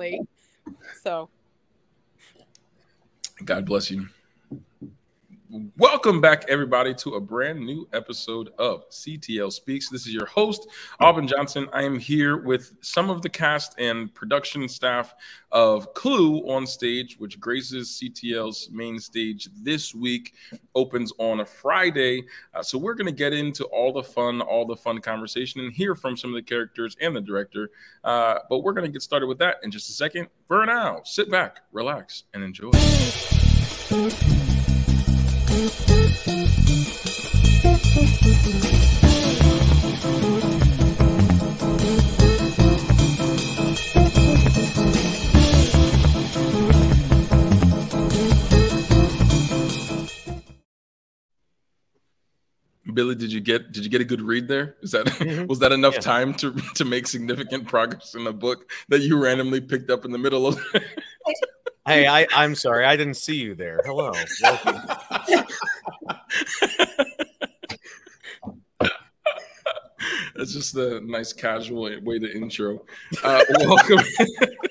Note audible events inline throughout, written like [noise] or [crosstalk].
family. So, God bless you. Welcome back, everybody, to a brand new episode of CTL Speaks. This is your host, Alvin Johnson. I am here with some of the cast and production staff of Clue on stage, which graces CTL's main stage this week, opens on a Friday. Uh, so, we're going to get into all the fun, all the fun conversation, and hear from some of the characters and the director. Uh, but we're going to get started with that in just a second. For now, sit back, relax, and enjoy. Billy, did you get did you get a good read there? Is that mm-hmm. [laughs] was that enough yeah. time to to make significant progress in a book that you randomly picked up in the middle of? [laughs] hey, I I'm sorry, I didn't see you there. Hello. Welcome. That's just a nice casual way to intro. Uh, welcome,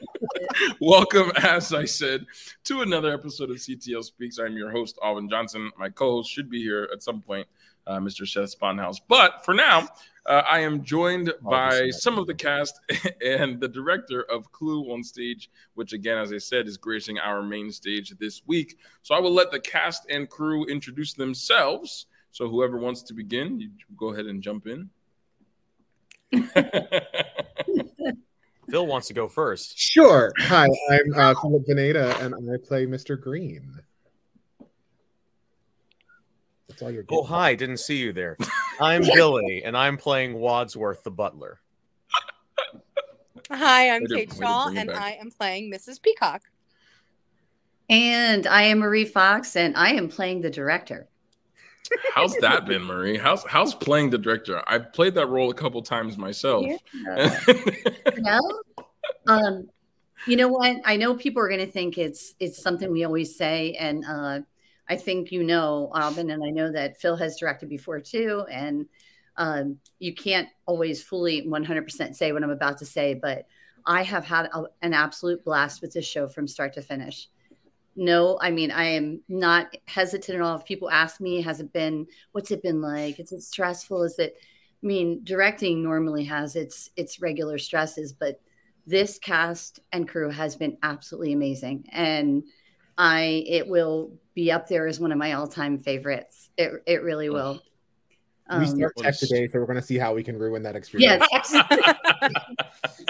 [laughs] welcome, as I said, to another episode of CTL Speaks. I'm your host, Alvin Johnson. My co-host should be here at some point, uh, Mr. Seth Sponhouse. But for now, uh, I am joined by some of the cast [laughs] and the director of Clue on stage, which, again, as I said, is gracing our main stage this week. So I will let the cast and crew introduce themselves. So whoever wants to begin, you go ahead and jump in. [laughs] Phil wants to go first. Sure. Hi, I'm uh, Philip Veneta, and I play Mr. Green. That's all you're. Oh, hi! Didn't see you there. I'm Billy, and I'm playing Wadsworth the butler. Hi, I'm Kate Shaw, and I am playing Mrs. Peacock. And I am Marie Fox, and I am playing the director. How's that been, Marie? How's how's playing the director? I've played that role a couple times myself. Yeah. [laughs] no, um, you know what? I know people are going to think it's it's something we always say, and uh, I think you know, Alvin, and I know that Phil has directed before too, and um, you can't always fully 100% say what I'm about to say, but I have had a, an absolute blast with this show from start to finish. No i mean i am not hesitant at all. If people ask me has it been what's it been like? Is it stressful? Is it i mean directing normally has its its regular stresses but this cast and crew has been absolutely amazing. And i it will be up there as one of my all-time favorites it, it really will we um, start tech today, so we're going to see how we can ruin that experience. Yeah, [laughs]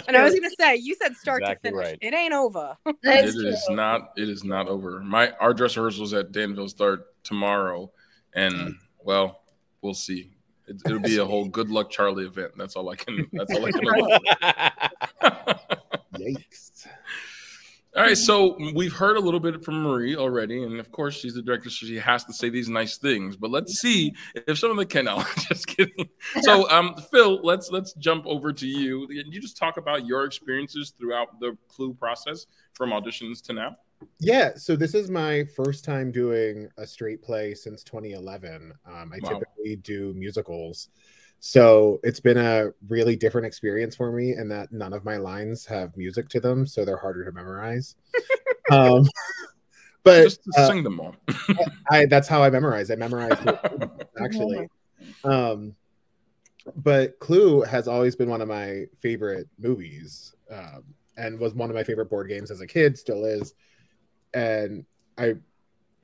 and I was going to say, you said start exactly to finish. Right. It ain't over. [laughs] That's it true. is not. It is not over. My our dress rehearsals at Danville start tomorrow, and well, we'll see. It, will be a whole [laughs] good luck Charlie event. That's all I can. That's all I can. Yikes. All right, so we've heard a little bit from Marie already, and of course she's the director, so she has to say these nice things. But let's see if some of the Kennel. [laughs] just kidding. So, [laughs] um, Phil, let's let's jump over to you. Can you just talk about your experiences throughout the Clue process from auditions to now? Yeah, so this is my first time doing a straight play since 2011. Um, I wow. typically do musicals. So it's been a really different experience for me in that none of my lines have music to them, so they're harder to memorize. [laughs] um, [laughs] but just uh, sing them all. I, that's how I memorize. I memorize [laughs] actually. Um, but Clue has always been one of my favorite movies, um, and was one of my favorite board games as a kid. Still is. And I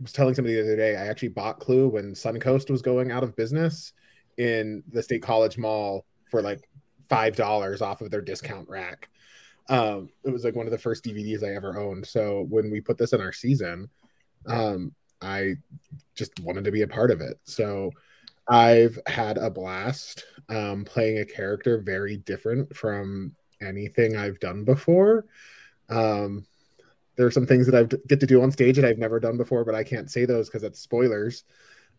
was telling somebody the other day, I actually bought Clue when Suncoast was going out of business in the State College Mall for like five dollars off of their discount rack. Um, it was like one of the first DVDs I ever owned. So when we put this in our season, um, I just wanted to be a part of it. So I've had a blast um, playing a character very different from anything I've done before. Um, there are some things that I get to do on stage that I've never done before, but I can't say those because that's spoilers.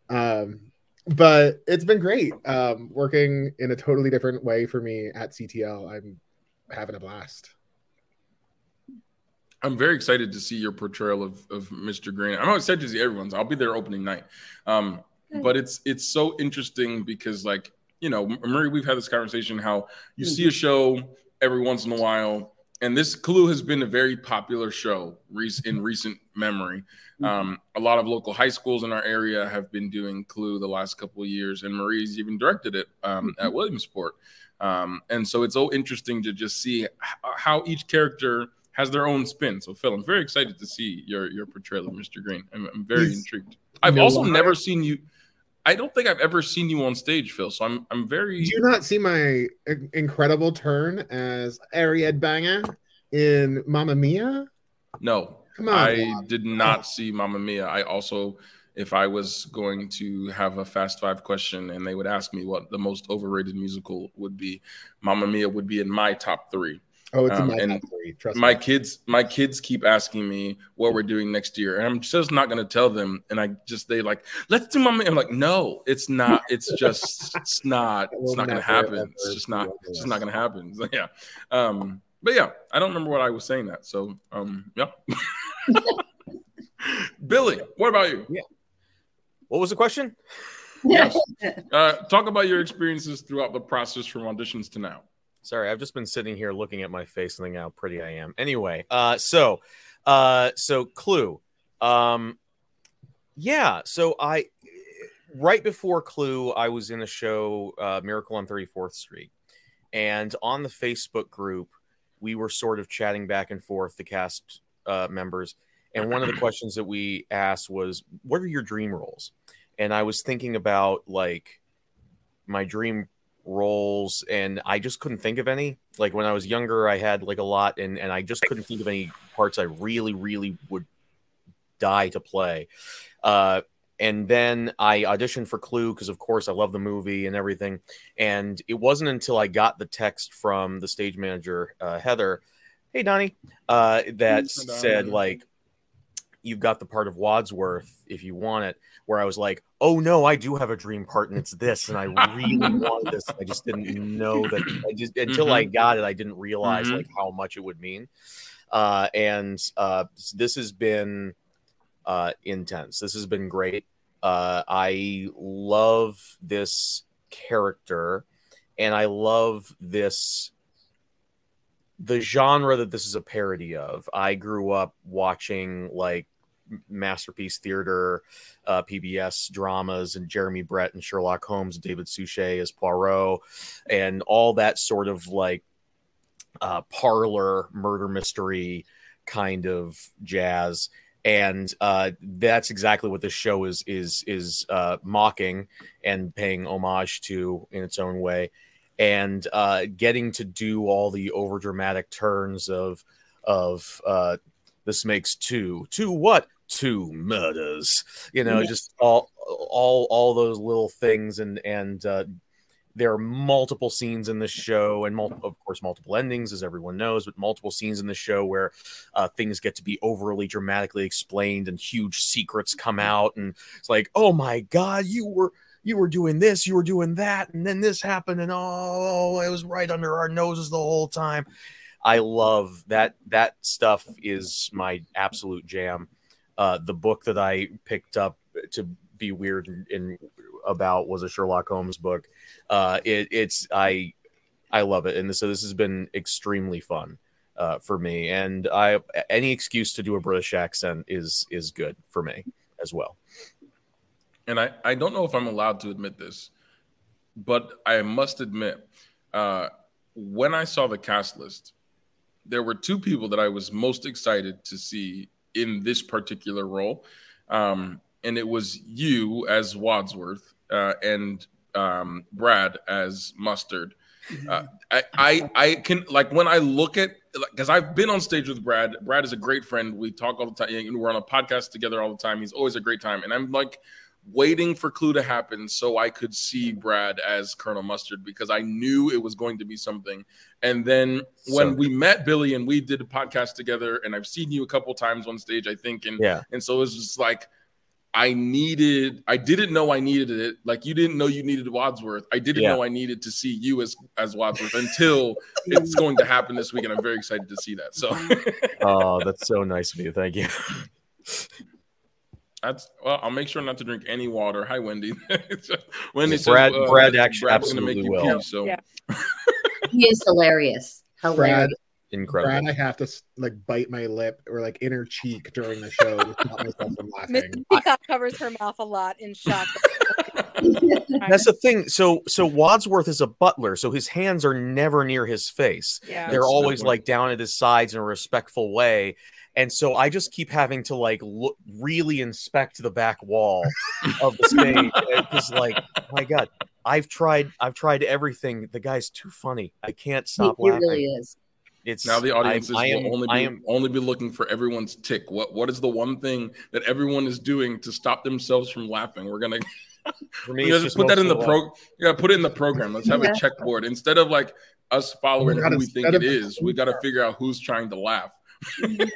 Um, but it's been great um, working in a totally different way for me at CTL. I'm having a blast. I'm very excited to see your portrayal of, of Mr. Green. I'm excited to see everyone's. I'll be there opening night. Um, but it's it's so interesting because like you know, Marie, we've had this conversation how you mm-hmm. see a show every once in a while and this Clue has been a very popular show in recent memory. Mm-hmm. Um, a lot of local high schools in our area have been doing Clue the last couple of years, and Marie's even directed it um, at mm-hmm. Williamsport. Um, and so it's so interesting to just see how each character has their own spin. So Phil, I'm very excited to see your your portrayal of Mr. Green. I'm, I'm very He's intrigued. I've also never seen you. I don't think I've ever seen you on stage, Phil. So I'm I'm very. Do you not see my incredible turn as Harry Headbanger in Mamma Mia? No, Come on, I Bob. did not see Mamma Mia. I also, if I was going to have a Fast Five question and they would ask me what the most overrated musical would be, Mamma Mia would be in my top three. Oh, it's um, in my top three. Trust my me. kids, my kids keep asking me what we're doing next year, and I'm just not going to tell them. And I just they like, let's do Mamma. I'm like, no, it's not. It's just, it's [laughs] not. It's not going to happen. It's just not. It's just not going to happen. So, [laughs] yeah. Um, but yeah, I don't remember what I was saying that. So um, yeah. [laughs] Billy, what about you? Yeah. What was the question? Yes. Uh, talk about your experiences throughout the process from auditions to now. Sorry, I've just been sitting here looking at my face and thinking how pretty I am. Anyway, uh, so, uh, so Clue, um, yeah. So I, right before Clue, I was in a show, uh, Miracle on Thirty Fourth Street, and on the Facebook group, we were sort of chatting back and forth, the cast uh, members. And one of the questions that we asked was, What are your dream roles? And I was thinking about like my dream roles, and I just couldn't think of any. Like when I was younger, I had like a lot, and, and I just couldn't think of any parts I really, really would die to play. Uh, and then I auditioned for Clue because, of course, I love the movie and everything. And it wasn't until I got the text from the stage manager, uh, Heather, "Hey Donnie," uh, that said like, "You've got the part of Wadsworth if you want it." Where I was like, "Oh no, I do have a dream part, and it's this, and I really [laughs] want this. I just didn't know that. I just until mm-hmm. I got it, I didn't realize mm-hmm. like how much it would mean." Uh, and uh, this has been uh, intense. This has been great. Uh, I love this character, and I love this the genre that this is a parody of. I grew up watching like masterpiece theater, uh, PBS dramas, and Jeremy Brett and Sherlock Holmes, David Suchet as Poirot, and all that sort of like uh, parlor murder mystery kind of jazz. And uh, that's exactly what this show is is is uh, mocking and paying homage to in its own way, and uh, getting to do all the over dramatic turns of of uh, this makes two. Two what two murders you know yeah. just all all all those little things and and uh, there are multiple scenes in the show and mul- of course multiple endings as everyone knows but multiple scenes in the show where uh, things get to be overly dramatically explained and huge secrets come out and it's like oh my god you were you were doing this you were doing that and then this happened and oh it was right under our noses the whole time. I love that that stuff is my absolute jam uh, the book that i picked up to be weird in about was a Sherlock Holmes book. Uh, it, it's I I love it, and so this has been extremely fun uh, for me. And I any excuse to do a British accent is is good for me as well. And I I don't know if I'm allowed to admit this, but I must admit, uh, when I saw the cast list, there were two people that I was most excited to see in this particular role. Um, and it was you as Wadsworth uh, and um, Brad as Mustard. Mm-hmm. Uh, I, I I can like when I look at because I've been on stage with Brad. Brad is a great friend. We talk all the time. We're on a podcast together all the time. He's always a great time, and I'm like waiting for Clue to happen so I could see Brad as Colonel Mustard because I knew it was going to be something. And then when so, we met Billy and we did a podcast together, and I've seen you a couple times on stage, I think, and yeah, and so it was just like I needed I didn't know I needed it. Like you didn't know you needed Wadsworth. I didn't yeah. know I needed to see you as as Wadsworth until it's [laughs] going to happen this week and I'm very excited to see that. So Oh, that's so nice of you. Thank you. That's well, I'll make sure not to drink any water. Hi Wendy. [laughs] Wendy Brad says, uh, Brad actually Brad's absolutely will. Pee, so yeah. [laughs] he is hilarious. Hilarious. Brad incredible. Brad, I have to like bite my lip or like inner cheek during the show to stop myself from laughing. Mrs. Peacock covers her mouth a lot in shock. [laughs] That's the thing. So so Wadsworth is a butler, so his hands are never near his face. Yeah. They're That's always like down at his sides in a respectful way. And so I just keep having to like look really inspect the back wall of the [laughs] stage. Because like, my God, I've tried I've tried everything. The guy's too funny. I can't stop he laughing. really is. It's Now the audiences I, I am, will only be I am only be looking for everyone's tick. What what is the one thing that everyone is doing to stop themselves from laughing? We're gonna for [laughs] me. you just put that in the most of pro. Yeah, put it in the program. Let's have Yeah. a checkboard instead of like us following God, who we think instead it of- is. We got to figure out who's trying to laugh. Mm-hmm.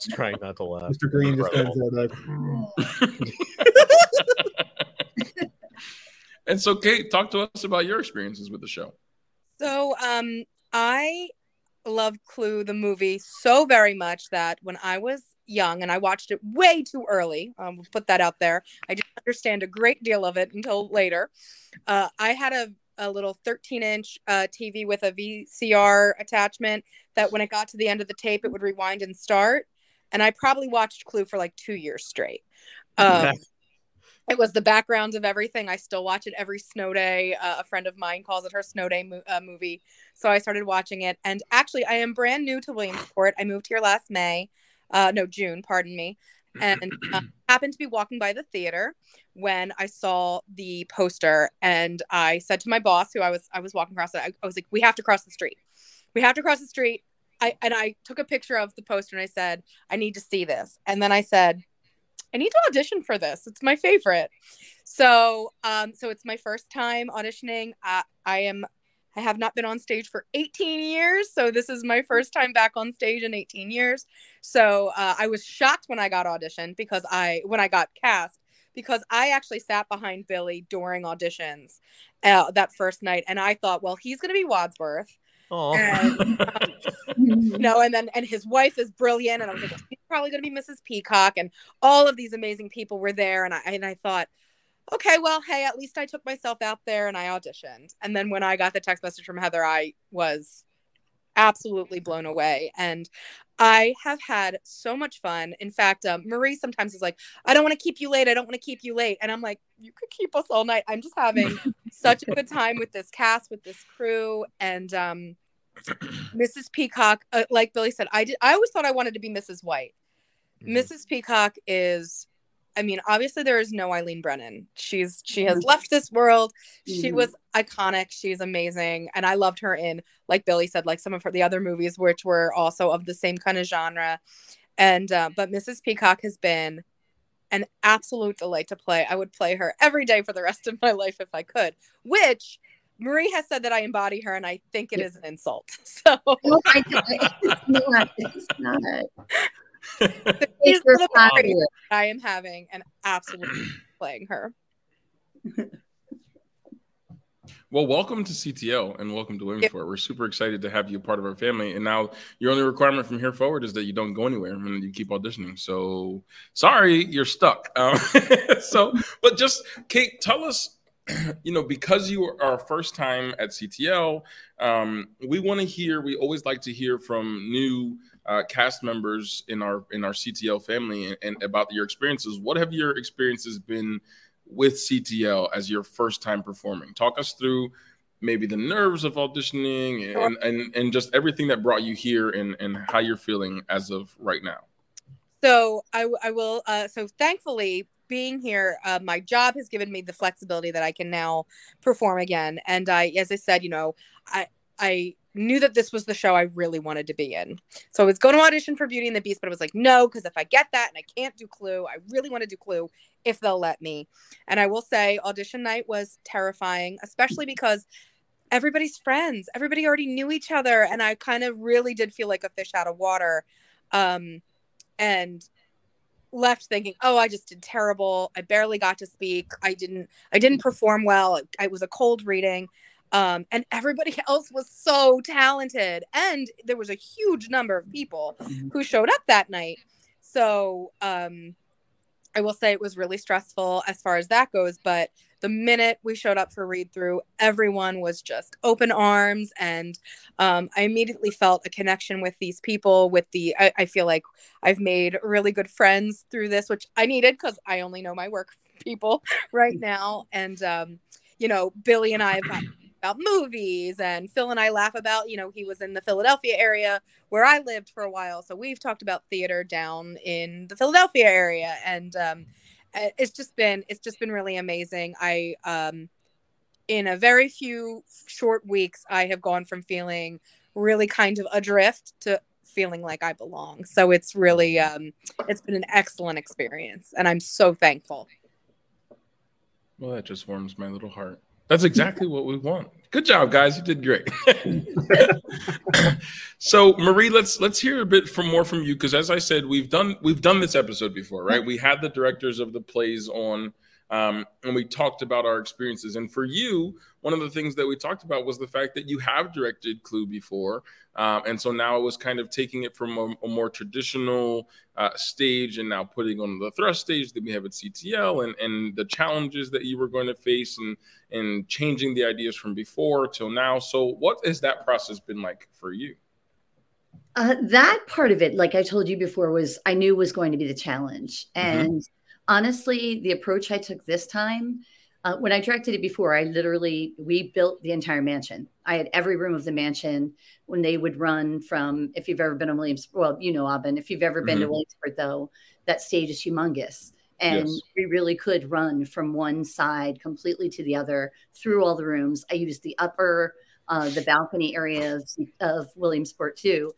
Just trying not to laugh. Mr. Green just Incredible. stands there like, And so, Kate, talk to us about your experiences with the show. So, um, I love Clue the movie so very much that when I was young and I watched it way too early, um, we'll put that out there. I didn't understand a great deal of it until later. Uh, I had a a little 13 inch uh, TV with a VCR attachment that when it got to the end of the tape, it would rewind and start. And I probably watched Clue for like two years straight. Um, it was the backgrounds of everything. I still watch it every snow day. Uh, a friend of mine calls it her snow day mo- uh, movie. So I started watching it. And actually, I am brand new to Williamsport. I moved here last May, uh, no, June, pardon me. And uh, [clears throat] happened to be walking by the theater when I saw the poster. And I said to my boss, who I was, I was walking across it, I, I was like, we have to cross the street. We have to cross the street. I, and I took a picture of the poster and I said, I need to see this. And then I said, I need to audition for this. It's my favorite. So, um, so it's my first time auditioning. I, I am, I have not been on stage for 18 years. So this is my first time back on stage in 18 years. So uh, I was shocked when I got auditioned because I, when I got cast, because I actually sat behind Billy during auditions uh, that first night, and I thought, well, he's going to be Wadsworth Oh, and [laughs] you know, and then and his wife is brilliant, and I was like, he's probably going to be Mrs. Peacock, and all of these amazing people were there, and I and I thought, okay, well, hey, at least I took myself out there and I auditioned, and then when I got the text message from Heather, I was absolutely blown away, and I have had so much fun. In fact, um, Marie sometimes is like, I don't want to keep you late, I don't want to keep you late, and I'm like, you could keep us all night. I'm just having [laughs] such a good time with this cast, with this crew, and um. Mrs. Peacock, uh, like Billy said, I did. I always thought I wanted to be Mrs. White. Mhm. Mrs. Peacock is, I mean, obviously there is no Eileen Brennan. She's she has left this world. She Mhm. was iconic. She's amazing, and I loved her in, like Billy said, like some of her the other movies, which were also of the same kind of genre. And uh, but Mrs. Peacock has been an absolute delight to play. I would play her every day for the rest of my life if I could. Which Marie has said that I embody her, and I think it is an insult. [laughs] So No, I, [laughs] it's not. It's not. [laughs] It's are the not parties it. I am having and absolutely [clears throat] playing her. Well, welcome to CTL and welcome to Williamsport. We're super excited to have you part of our family. And now your only requirement from here forward is that you don't go anywhere and you keep auditioning. So sorry, you're stuck. Um, so, but just Kate, tell us, [clears throat] you know, because you are our first time at CTL, um, we want to hear. We always like to hear from new uh, cast members in our in our CTL family and, and about your experiences. What have your experiences been? with CTL as your first time performing. Talk us through maybe the nerves of auditioning and and, and just everything that brought you here and, and how you're feeling as of right now. So I, I will. Uh, so thankfully, being here, uh, my job has given me the flexibility that I can now perform again. And I, as I said, you know, I I knew that this was the show I really wanted to be in. So I was going to audition for Beauty and the Beast, but I was like, no, because if I get that and I can't do Clue, I really want to do Clue if they'll let me. And I will say, audition night was terrifying, especially because everybody's friends. Everybody already knew each other, and I kind of really did feel like a fish out of water. Um, and left thinking, "Oh, I just did terrible. I barely got to speak. I didn't. I didn't perform well. It, it was a cold reading." Um, and everybody [laughs] else was so talented, and there was a huge number of people who showed up that night. So, um, I will say it was really stressful as far as that goes, but the minute we showed up for read through, everyone was just open arms. And um, I immediately felt a connection with these people. With the, I, I, feel like I've made really good friends through this, which I needed because I only know my work [laughs] people right now. And, um, you know, Billy and I have got about movies and Phil and I laugh about, you know, he was in the Philadelphia area where I lived for a while. So we've talked about theater down in the Philadelphia area. And, um, it's just been it's just been really amazing i um in a very few short weeks i have gone from feeling really kind of adrift to feeling like i belong so it's really um it's been an excellent experience and i'm so thankful well that just warms my little heart that's exactly what we want. Good job, guys. You did great. [laughs] so, Marie, let's let's hear a bit from more from you because, as I said, we've done we've done this episode before, right? Mm-hmm. We had the directors of the plays on um, and we talked about our experiences. And for you, one of the things that we talked about was the fact that you have directed Clue before, um, and so now it was kind of taking it from a, a more traditional uh, stage and now putting on the thrust stage that we have at CTL, and and the challenges that you were going to face, and and changing the ideas from before till now. So, what has that process been like for you? Uh, that part of it, like I told you before, was I knew was going to be the challenge, mm-hmm. and. Mm-hmm honestly, the approach I took this time, uh, when I directed it before, I literally we built the entire mansion. I had every room of the mansion when they would run from. If you've ever been to Williams, well, you know, Alvin. If you've ever been mm-hmm. to Williamsport, though, that stage is humongous, and yes. we really could run from one side completely to the other through all the rooms. I used the upper, uh, the balcony area of, of Williamsport too.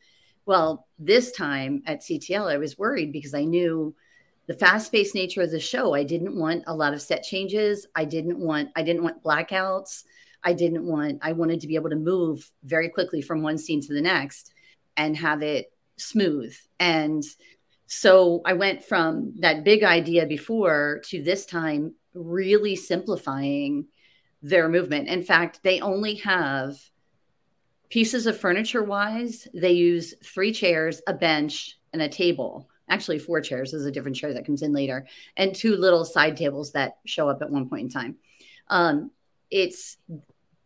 Well, this time at CTL, I was worried because I knew the fast-paced nature of the show. I didn't want a lot of set changes. I didn't want i didn't want blackouts. I didn't want i wanted to be able to move very quickly from one scene to the next and have it smooth. And so i went from that big idea before to this time really simplifying their movement. In fact they only have pieces of furniture wise they use three chairs a bench and a table actually four chairs there's a different chair that comes in later and two little side tables that show up at one point in time. Um, it's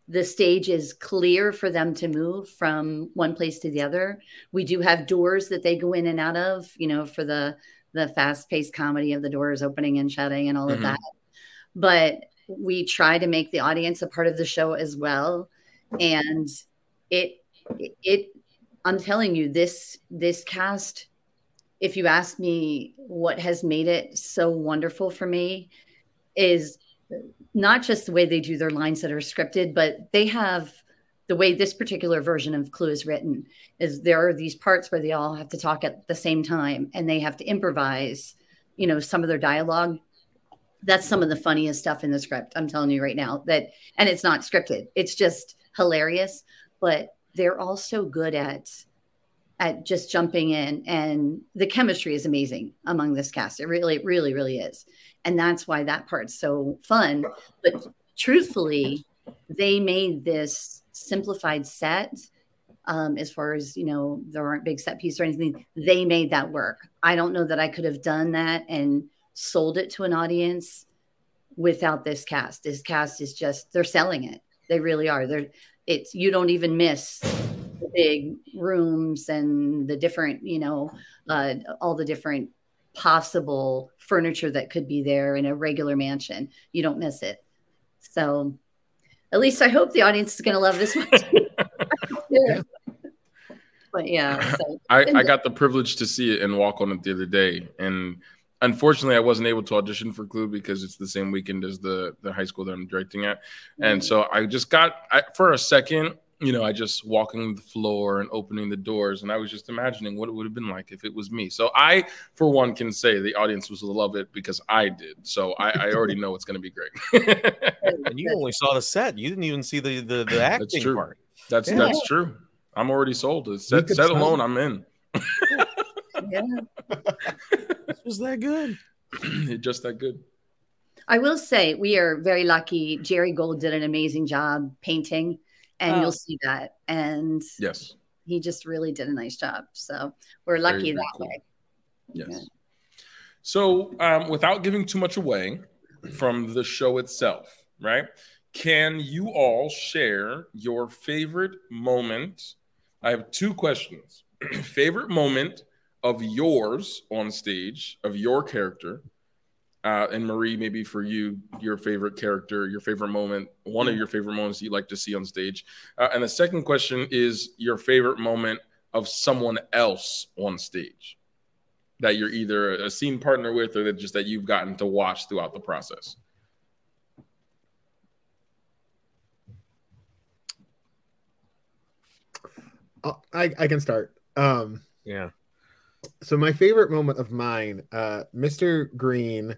the stage is clear for them to move from one place to the other. We do have doors that they go in and out of you know for the the fast-paced comedy of the doors opening and shutting and all mm-hmm. of that. But we try to make the audience a part of the show as well. And it it i'm telling you this this cast if you ask me what has made it so wonderful for me is not just the way they do their lines that are scripted but they have the way this particular version of clue is written is there are these parts where they all have to talk at the same time and they have to improvise you know some of their dialogue. That's some of the funniest stuff in the script i'm telling you right now that and it's not scripted. It's just hilarious but they're all so good at at just jumping in and the chemistry is amazing among this cast. It really really really is. And that's why that part's so fun. But truthfully they made this simplified set um, as far as you know there aren't big set pieces or anything. They made that work. I don't know that i could have done that and sold it to an audience without this cast. This cast is just they're selling it. They really are. They're it's you don't even miss the big rooms and the different, you know, uh, all the different possible furniture that could be there in a regular mansion. You don't miss it. So, at least I hope the audience is going to love this one. [laughs] But yeah, [laughs] so. I, I got the privilege to see it and walk on it the other day, and unfortunately i wasn't able to audition for clue because it's the same weekend as the the high school that i'm directing at and so i just got I, for a second you know, I just walking the floor and opening the doors, and I was just imagining what it would have been like if it was me. So I, for one, can say the audience was love it because I did. So I, I already know it's going to be great. [laughs] and you only saw the set; you didn't even see the the, the acting that's true. part. That's yeah. that's true. I'm already sold. It's set, set alone, I'm in. yeah, [laughs] this was that good. [clears throat] just that good. I will say we are very lucky. Jerry Gold did an amazing job painting and oh. you'll see that. And yes, he just really did a nice job. So we're lucky very, that cool. way. Yes. So, um, without giving too much away from the show itself, right? Can you all share your favorite moment? I have two questions. [clears throat] favorite moment of yours on stage, of your character, uh, and Marie, maybe for you, your favorite character, your favorite moment, one of your favorite moments you'd like to see on stage. Uh, and the second question is your favorite moment of someone else on stage that you're either a scene partner with or that just that you've gotten to watch throughout the process. Uh, I, I can start. Um, Yeah. so my favorite moment of mine, uh, Mr. Green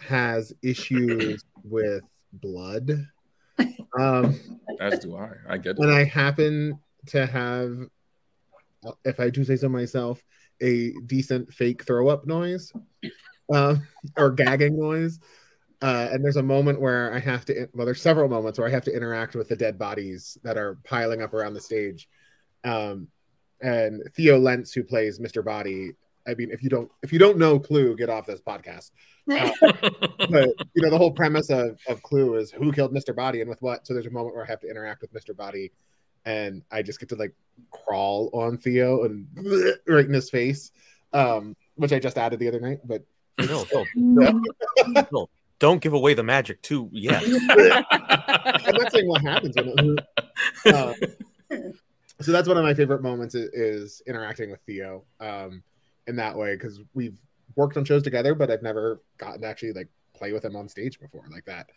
has issues with blood. Um, As do I. I get and it. I happen to have, if I do say so myself, a decent fake throw up noise uh, or gagging noise. Uh, and there's a moment where I have to, well, there's several moments where I have to interact with the dead bodies that are piling up around the stage. Um, and Theo Lentz, who plays Mr. Body, I mean, if you don't, if you don't know Clue, get off this podcast. [laughs] But you know, the whole premise of, of Clue is who killed Mr. Body and with what. So there's a moment where I have to interact with Mr. Body, and I just get to like crawl on Theo and [laughs] right in his face, um, which I just added the other night. But [laughs] No, Phil, Phil, don't give away the magic too yet. I'm not saying what happens in it. Uh, so that's one of my favorite moments is, is interacting with Theo um, in that way because we've worked on shows together, but I've never gotten to actually like play with him on stage before like that.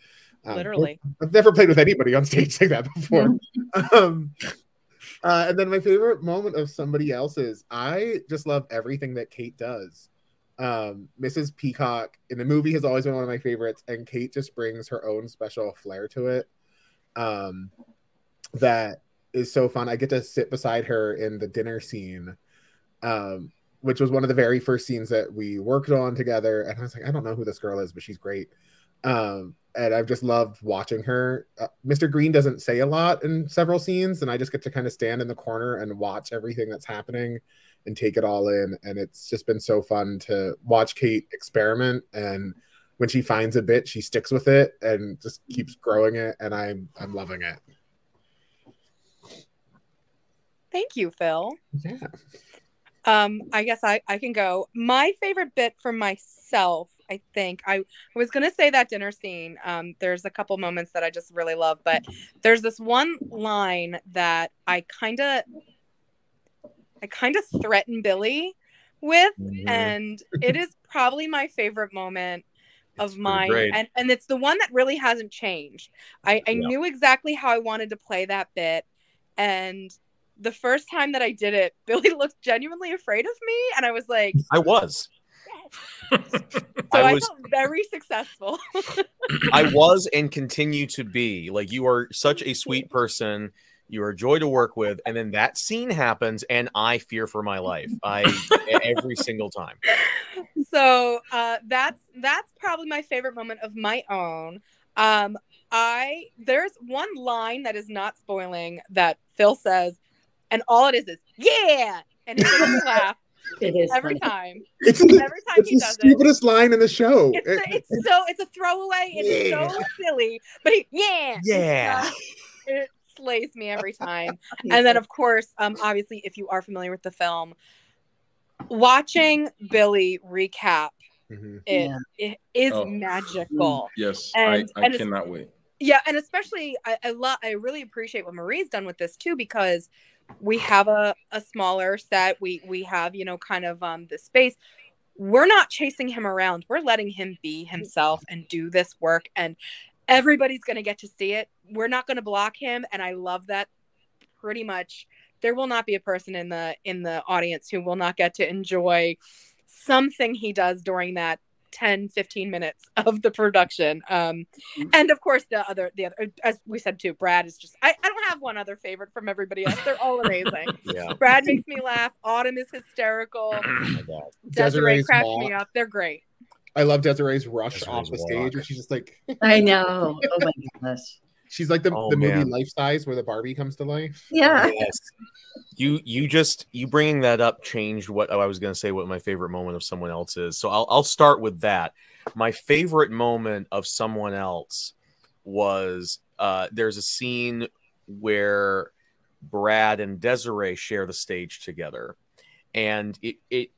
Um, Literally. I've never played with anybody on stage like that before. [laughs] um, uh, and then my favorite moment of somebody else's, I just love everything that Kate does. Um, Mrs. Peacock in the movie has always been one of my favorites, and Kate just brings her own special flair to it. Um, that is so fun. I get to sit beside her in the dinner scene, um, which was one of the very first scenes that we worked on together. And I was like, I don't know who this girl is, but she's great. Um, and I've just loved watching her. Uh, Mr. Green doesn't say a lot in several scenes, and I just get to kind of stand in the corner and watch everything that's happening and take it all in. And it's just been so fun to watch Kate experiment. And when she finds a bit, she sticks with it and just keeps growing it. And I'm I'm loving it. Thank you, Phil. Yeah. Um, I guess I, I can go. My favorite bit for myself, I think I, I was gonna say that dinner scene. Um, there's a couple moments that I just really love, but there's this one line that I kind of, I kind of threaten Billy with, Mhm. and it is probably my favorite moment of mine, and and it's the one that really hasn't changed. I, I Yeah. knew exactly how I wanted to play that bit, and the first time that I did it, [laughs] Billy looked genuinely afraid of me, and I was like, I was. so I I, was- felt very successful. [clears throat] I was and continue to be. Like you are such a sweet person. You are a joy to work with, and then that scene happens, and I fear for my life. I every single time. so uh, that's that's probably my favorite moment of my own. Um, I there's one line that is not spoiling that Phil says, and all it is is yeah, and it makes me [laughs] laugh It is every funny. time. It's Every the, time it's he the does it. stupidest line in the show. It's, It- it's so it's a throwaway. It's Yeah. so silly, but he, yeah, Yeah. It slays me every time. [laughs] and then of course um obviously if you are familiar with the film watching billy recap Mhm. it, Yeah. it is Oh. magical Yes, And- I, I and cannot wait. yeah and especially i i love i really appreciate what marie's done with this too because we have a, a smaller set. We we have you know kind of um the space. We're not chasing him around. We're letting him be himself and do this work and everybody's going to get to see it. We're not going to block him and i love that pretty much. There will not be a person in the in the audience who will not get to enjoy something he does during that 10 15 minutes [laughs] of the production. Um and of course the other the other as we said too brad is just i, I don't have one other favorite from everybody else. They're all amazing. [laughs] Yeah. brad makes me laugh. Autumn is hysterical. Oh desiree Desiree's cracks me up. They're great. I love Desiree's rush Desiree's off the stage, where she's just like, I know. Oh my gosh. She's like the, Oh, the movie man. Life Size where the Barbie comes to life. Yeah. yes. You you just you bringing that up changed what I was going to say. What my favorite moment of someone else is. So I'll I'll start with that. My favorite moment of someone else was uh, there's a scene where Brad and Desiree share the stage together, and it it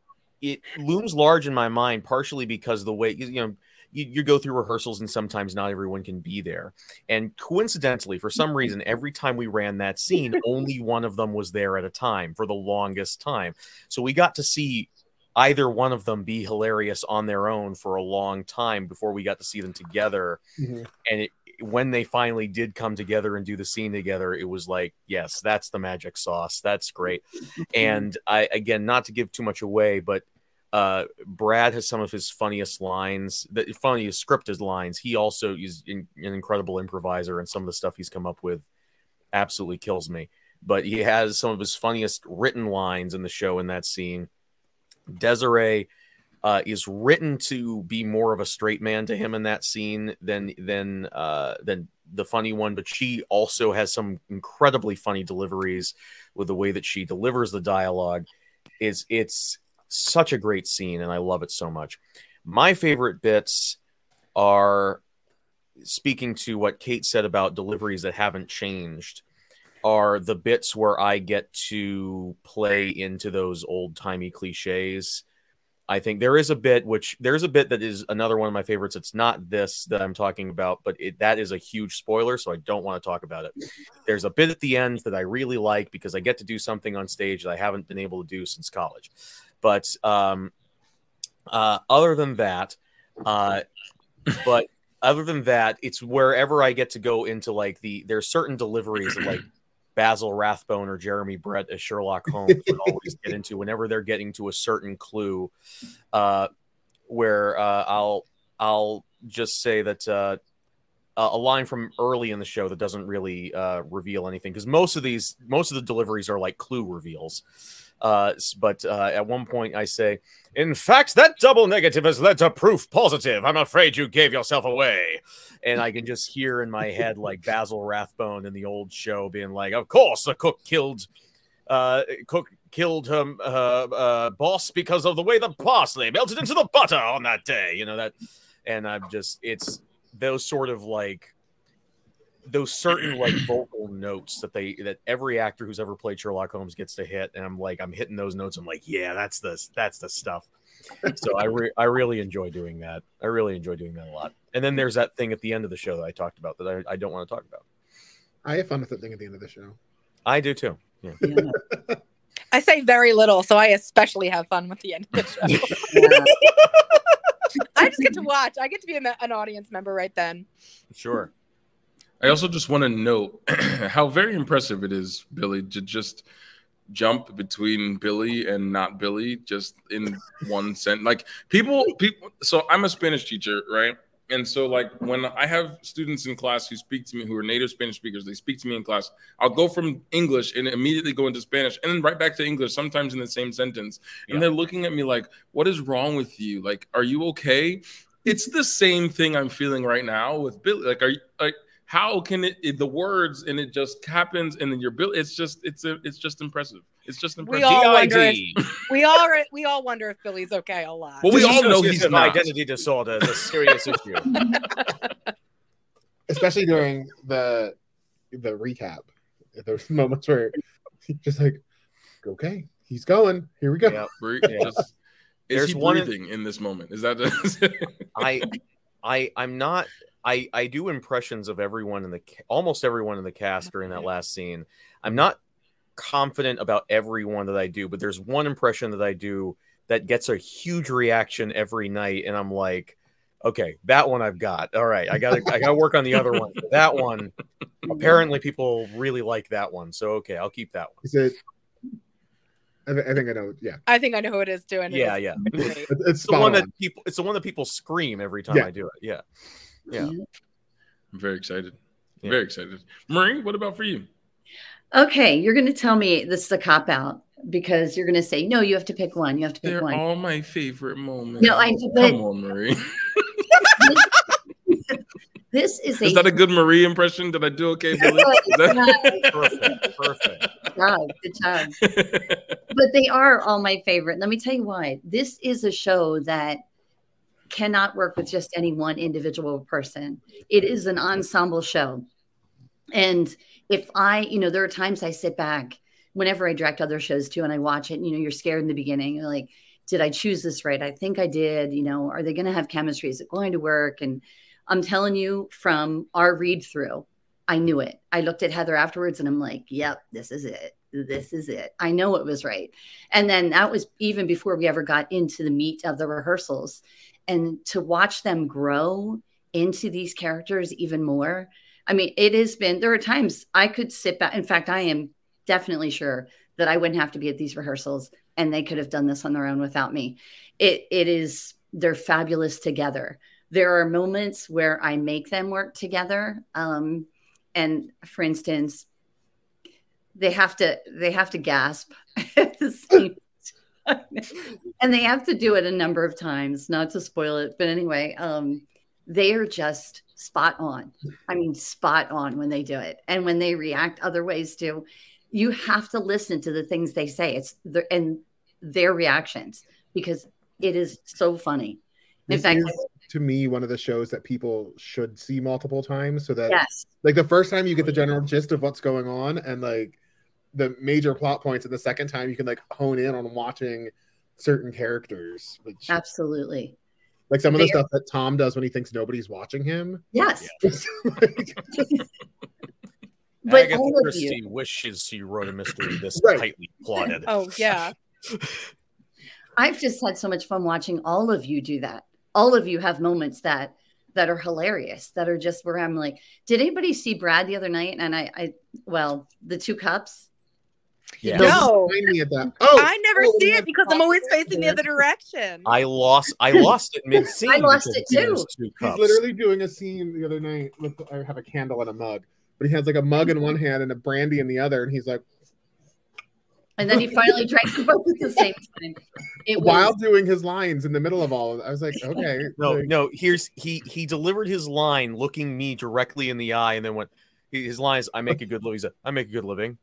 it looms large in my mind partially because the way you know you, you go through rehearsals and sometimes not everyone can be there. And coincidentally for some reason every time we ran that scene [laughs] only one of them was there at a time for the longest time. So we got to see either one of them be hilarious on their own for a long time before we got to see them together. Mhm. and it when they finally did come together and do the scene together it was like yes that's the magic sauce. That's great. [laughs] And i again not to give too much away but uh brad has some of his funniest lines the funniest scripted lines. He also is in, an incredible improviser and some of the stuff he's come up with absolutely kills me. But he has some of his funniest written lines in the show in that scene. Desiree uh, is written to be more of a straight man to him in that scene than than uh, than the funny one, but she also has some incredibly funny deliveries with the way that she delivers the dialogue. Is it's such a great scene, and I love it so much. My favorite bits are speaking to what Kate said about deliveries that haven't changed. Are the bits where I get to play into those old timey cliches I think there is a bit which there's a bit that is another one of my favorites. It's not this that I'm talking about, but it, that is a huge spoiler, so I don't want to talk about it. There's a bit at the end that I really like because I get to do something on stage that I haven't been able to do since college. But um, uh, other than that, uh, but other than that, it's wherever I get to go into like the there's certain deliveries that like Basil Rathbone or Jeremy Brett as Sherlock Holmes would always get into whenever they're getting to a certain clue, uh, where uh, I'll I'll just say that uh, a a line from early in the show that doesn't really uh, reveal anything because most of these most of the deliveries are like clue reveals. Uh, but uh, at one point, I say, "In fact, that double negative has led to proof positive. I'm afraid you gave yourself away." And I can just hear in my head like [laughs] Basil Rathbone in the old show being like, "Of course, the cook killed, uh, cook killed her uh, uh, boss because of the way the parsley melted into the butter on that day." You know that, and I'm just it's those sort of like those certain like [clears throat] vocal notes that they that every actor who's ever played Sherlock Holmes gets to hit, and I'm like I'm hitting those notes. I'm like, yeah, that's the that's the stuff. so I re- I really enjoy doing that. I really enjoy doing that a lot. And then there's that thing at the end of the show that I talked about that I, I don't want to talk about. I have fun with that thing at the end of the show. I do too. Yeah. Yeah. [laughs] I say very little, so I especially have fun with the end of the show. [laughs] I just get to watch. I get to be a, an audience member right then. Sure. I also just want to note [clears throat] how very impressive it is, Billy, to just jump between Billy and not Billy just in one [laughs] sentence. Like people, people. So I'm a Spanish teacher, right? And so, like, when I have students in class who speak to me who are native Spanish speakers, they speak to me in class. I'll go from English and immediately go into Spanish, and then right back to English, sometimes in the same sentence. And Yeah. they're looking at me like, "What is wrong with you? Like, are you okay?" It's the same thing I'm feeling right now with Billy. Like, are you like? How can it, it the words and it just happens and then your bill it's just it's a, it's just impressive it's just impressive we all wonder if- We all re- we all wonder if Billy's okay a lot. Well, we all know he's Dissociative not. identity disorder is a serious issue. [laughs] especially during the the recap. There's moments where he's just like, okay, he's going. Here we go. Yeah. Bre- Yeah. just- is There's he one in- in, this moment is that I I I'm not I I do impressions of everyone in the almost everyone in the cast during that mm-hmm. last scene. I'm not confident about everyone that I do, but there's one impression that I do that gets a huge reaction every night and I'm like okay, that one I've got. All right, I got to I got to work on the other one. That one apparently people really like that one. So okay, I'll keep that one. Is it? I, thi- I think I know. Yeah, I think I know who it is doing. Yeah, yeah. it's, it's It's the spot one that people it's the one that people scream every time Yeah. I do it. Yeah. Yeah. i'm very excited Yeah. very excited marie what about for you Okay, you're going to tell me this is a cop out because you're going to say no. You have to pick one. You have to pick they're one. all my favorite moments No, I- but- come on marie [laughs] This is a Is that a good Marie impression? Did I do okay, [laughs] Billy? Is that- Perfect. Perfect. good job. Good job. but they are all my favorite. Let me tell you why. This is a show that cannot work with just any one individual person. It is an ensemble show. And if I, you know, there are times I sit back whenever I direct other shows too, and I watch it, and, you know, you're scared in the beginning. You're like, did I choose this right? I think I did. You know, are they going to have chemistry? Is it going to work? And I'm telling you from our read through, I knew it. I looked at Heather afterwards and I'm like, yep, this is it. This is it. I know it was right. And then that was even before we ever got into the meat of the rehearsals. And to watch them grow into these characters even more. I mean, it has been, there are times I could sit back. In fact, I am definitely sure that I wouldn't have to be at these rehearsals and they could have done this on their own without me. It, it is, they're fabulous together. There are moments where I make them work together. Um, and for instance, they have to they have to gasp [laughs] at the same time. and they have to do it a number of times, not to spoil it. But anyway, um, they are just spot on. I mean, spot on when they do it. And when they react other ways too, you have to listen to the things they say. It's their and their reactions because it is so funny. In This fact, is, to me, one of the shows that people should see multiple times so that yes. like the first time you get the general gist of what's going on and like the major plot points and the second time you can like hone in on watching certain characters which Absolutely. like some of the They are- stuff that tom does when he thinks nobody's watching him Yes. [laughs] Like, [laughs] But Agatha all of Christie you, wishes she wrote a mystery this Right. tightly plotted. Oh yeah. [laughs] I've just had so much fun watching all of you do that. All of you have moments that that are hilarious, that are just where I'm like, did anybody see Brad the other night? And I, I well, the two cups. Yeah. No. find that oh I never oh, see it because I'm always facing the other direction. I lost. I lost it mid scene. I lost it too. He's literally doing a scene the other night with i have a candle and a mug but he has like a mug in one hand and a brandy in the other and he's like And then he finally drank them both at the [laughs] same time. It was, while doing his lines in the middle of all of it i was like [laughs] okay No, like, no. Here's he he delivered his line, looking me directly in the eye, and then went. His line is, "I make a good living." He said, "I make a good living."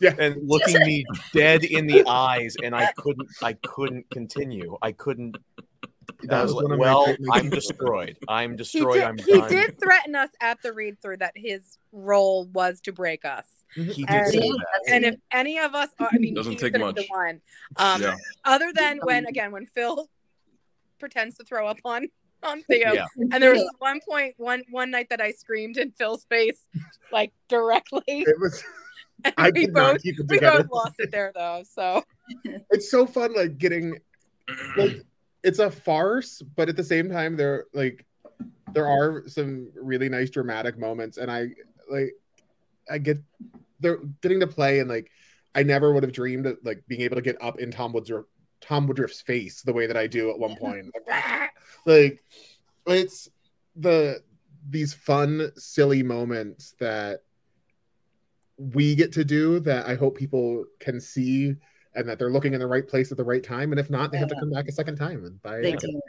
Yeah. and looking me dead in the eyes, and I couldn't. I couldn't continue. I couldn't. That was was one of well, great I'm destroyed. I'm he destroyed. did, I'm he done. did threaten us at the read through that his role was to break us. He did And- say that. And if any of us are, I mean, Doesn't he's take much. the one. Um, Yeah. Other than when, again, when Phil [laughs] pretends to throw up on on Theo, Yeah. and there was one point, one one night that I screamed in Phil's face, like directly. [laughs] it was [laughs] i we could not both keep it we both lost it there though. So it's so fun like getting like it's a farce but at the same time there like there are some really nice dramatic moments and i like i get they're getting to play and like i never would have dreamed of like being able to get up in tom woodruff tom woodruff's face the way that i do at one [laughs] point. Like, [laughs] like it's the these fun silly moments that we get to do that i hope people can see and that they're looking in the right place at the right time and if not they have to come back a second time and buy they it do.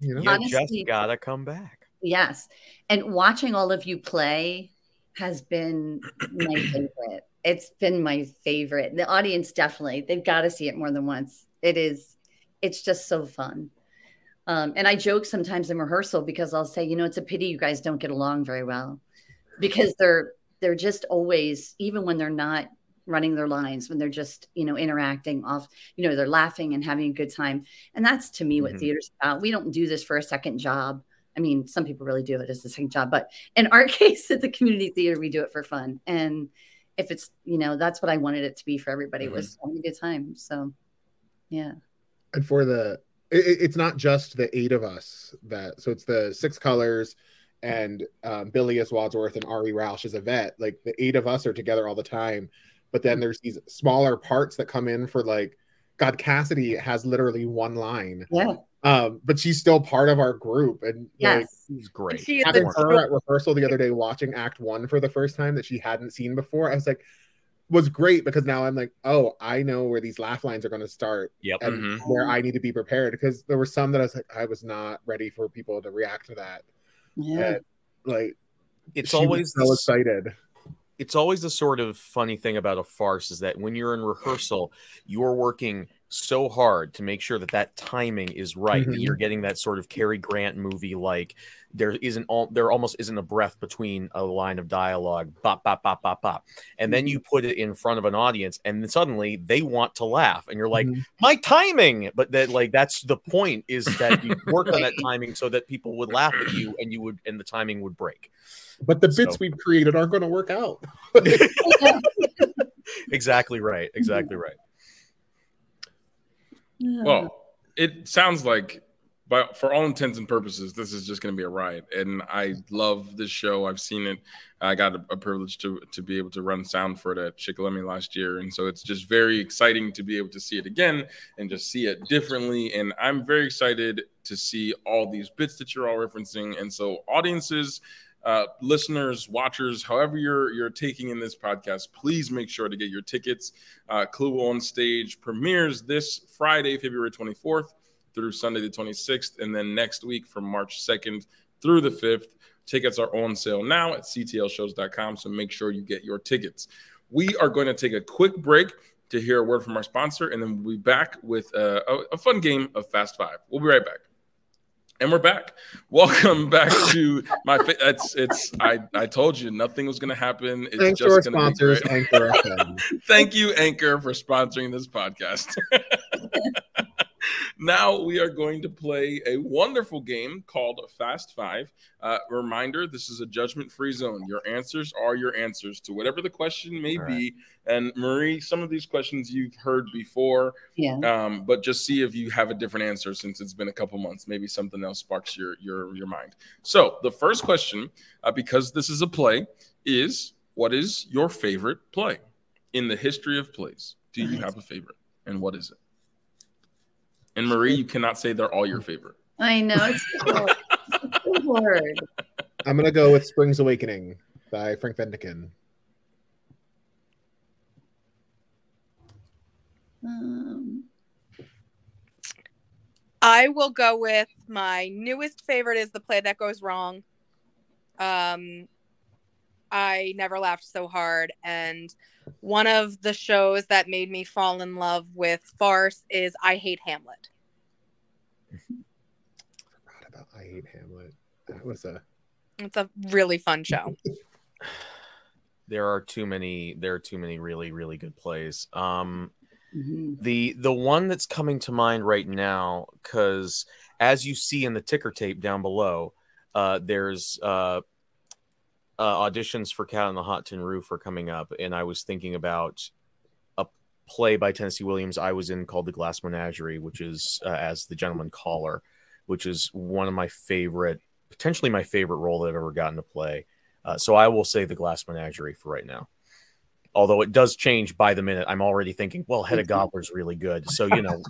you know You Honestly- just gotta come back. Yes. And watching all of you play has been my favorite. It's been my favorite. The audience definitely, they've got to see it more than once. It is, it's just so fun. Um, and I joke sometimes in rehearsal because I'll say, you know, it's a pity you guys don't get along very well because they're they're just always, even when they're not running their lines, when they're just, you know, interacting off, you know, they're laughing and having a good time. And that's to me what Mhm. theater's about. We don't do this for a second job. I mean, some people really do it as a second job, but in our [laughs] case at the community theater, we do it for fun. And if it's, you know, that's what I wanted it to be for everybody was having a good time. So yeah. and for the it, it- it's not just the eight of us that so it's the six colors and um, billy as wadsworth and ari roush as Yvette like the eight of us are together all the time but then there's these smaller parts that come in for like god cassidy has literally one line Yeah. um but she's still part of our group and like she's great. she is having the her at rehearsal the other day watching act one for the first time that she hadn't seen before i was like was great because now i'm like oh i know where these laugh lines are going to start Yep. and Mhm. where i need to be prepared because there were some that i was like i was not ready for people to react to that Yeah. And Like it's always so this- excited. It's always the sort of funny thing about a farce is that when you're in rehearsal, you're working so hard to make sure that that timing is right. That Mhm. you're getting that sort of Cary Grant movie like there isn't all there almost isn't a breath between a line of dialogue, bop bop bop bop bop, and then you put it in front of an audience, and then suddenly they want to laugh, and you're like, Mhm. my timing, but that like that's the point is that you work on that [laughs] timing so that people would laugh at you, and you would and the timing would break. But the bits So- we've created aren't going to work out. [laughs] Exactly right. Exactly right. Well, it sounds like, but for all intents and purposes, this is just going to be a riot. And I love this show. I've seen it. I got a, a privilege to to be able to run sound for it at Chickalemi last year, and so it's just very exciting to be able to see it again and just see it differently. And I'm very excited to see all these bits that you're all referencing. And so, audiences. Uh, listeners, watchers, however you're you're taking in this podcast, please make sure to get your tickets. Uh, Clue on Stage premieres this Friday, February 24th through Sunday the 26th, and then next week from March 2nd through the 5th. Tickets are on sale now at ctlshows.com, so make sure you get your tickets. We are going to take a quick break to hear a word from our sponsor, and then we'll be back with uh, a, a fun game of Fast Five. We'll be right back. And we're back. Welcome back to my. Fa- it's it's. I I told you nothing was going to happen. It's Thanks to our just to be sponsors. Anchor [laughs] Thank you, Anchor, for sponsoring this podcast. [laughs] now we are going to play a wonderful game called Fast Five. Uh, reminder this is a judgment free zone. Your answers are your answers to whatever the question may All be. And Marie, some of these questions you've heard before, Yeah. um, but just see if you have a different answer since it's been a couple months. Maybe something else sparks your your your mind. So the first question, uh, because this is a play, is what is your favorite play in the history of plays? Do you have a favorite, and what is it? And Marie, you cannot say they're all your favorite. I know it's [laughs] so it's so hard. I'm gonna go with Spring's Awakening by Frank Wedekind. Um, I will go with my newest favorite is the play that goes wrong. Um, I never laughed so hard, and one of the shows that made me fall in love with farce is I Hate Hamlet. Forgot about I Hate Hamlet. That was a It's a really fun show. [laughs] There are too many. There are too many really, really good plays. Um, mhm. the the one that's coming to mind right now, because as you see in the ticker tape down below, uh, there's uh, uh, auditions for Cat on the Hot Tin Roof are coming up, and I was thinking about a play by Tennessee Williams I was in called The Glass Menagerie, which is uh, as the gentleman caller, which is one of my favorite, potentially my favorite role that I've ever gotten to play. Uh, so I will say The Glass Menagerie for right now. Although it does change by the minute, I'm already thinking, well, Hedda Gabler's really good. So you know,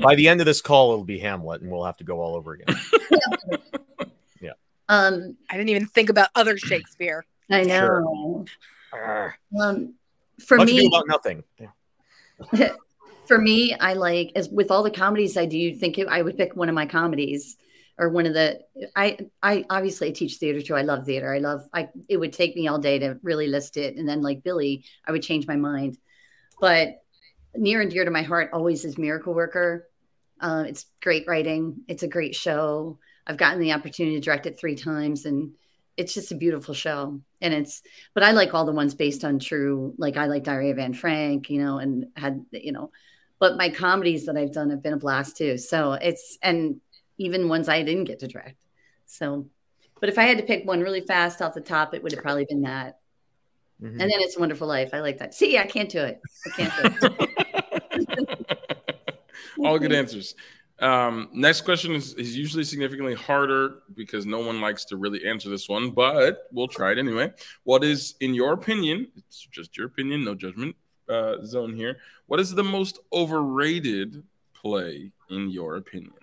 by the end of this call, it'll be Hamlet, and we'll have to go all over again. [laughs] Um, I didn't even think about other Shakespeare. I know. Arrgh. Um, for Much me, about nothing. Yeah. [laughs] for me, I like as with all the comedies I do. You'd think I would pick one of my comedies or one of the. I I obviously I teach theater too. I love theater. I love. I it would take me all day to really list it, and then like Billy, I would change my mind. But near and dear to my heart always is Miracle Worker. Uh, it's great writing. It's a great show. I've gotten the opportunity to direct it three times, and it's just a beautiful show. And it's, but I like all the ones based on true. Like I like Diary of Anne Frank, you know, and had you know, but my comedies that I've done have been a blast too. So it's and even ones I didn't get to direct. So, but if I had to pick one really fast off the top, it would have probably been that. Mhm. And then it's a Wonderful Life. I like that. See, I can't do it. I can't do it. [laughs] All good answers. Um, next question is, is usually significantly harder because no one likes to really answer this one, but we'll try it anyway. What is, in your opinion, it's just your opinion, no judgment uh, zone here. What is the most overrated play in your opinion?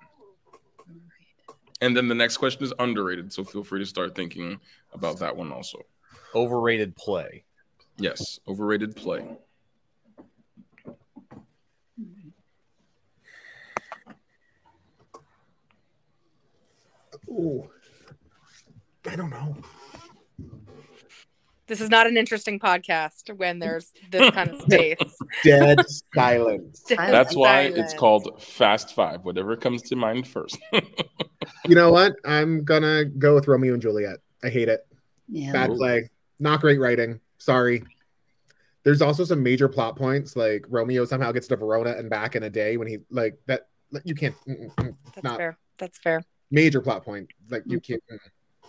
And then the next question is underrated, so feel free to start thinking about that one also. Overrated play. Yes, overrated play. Ooh. I don't know. This is not an interesting podcast when there's this [laughs] kind of space. Dead silence. That's why it's called Fast Five. Whatever comes to mind first. [laughs] You know what? I'm gonna go with Romeo and Juliet. I hate it. Yeah. Bad play. Not great writing. Sorry. There's also some major plot points, like Romeo somehow gets to Verona and back in a day when he like that. You can't. mm, mm, mm. That's Not- fair. That's fair. Major plot point. Like you can't. mm.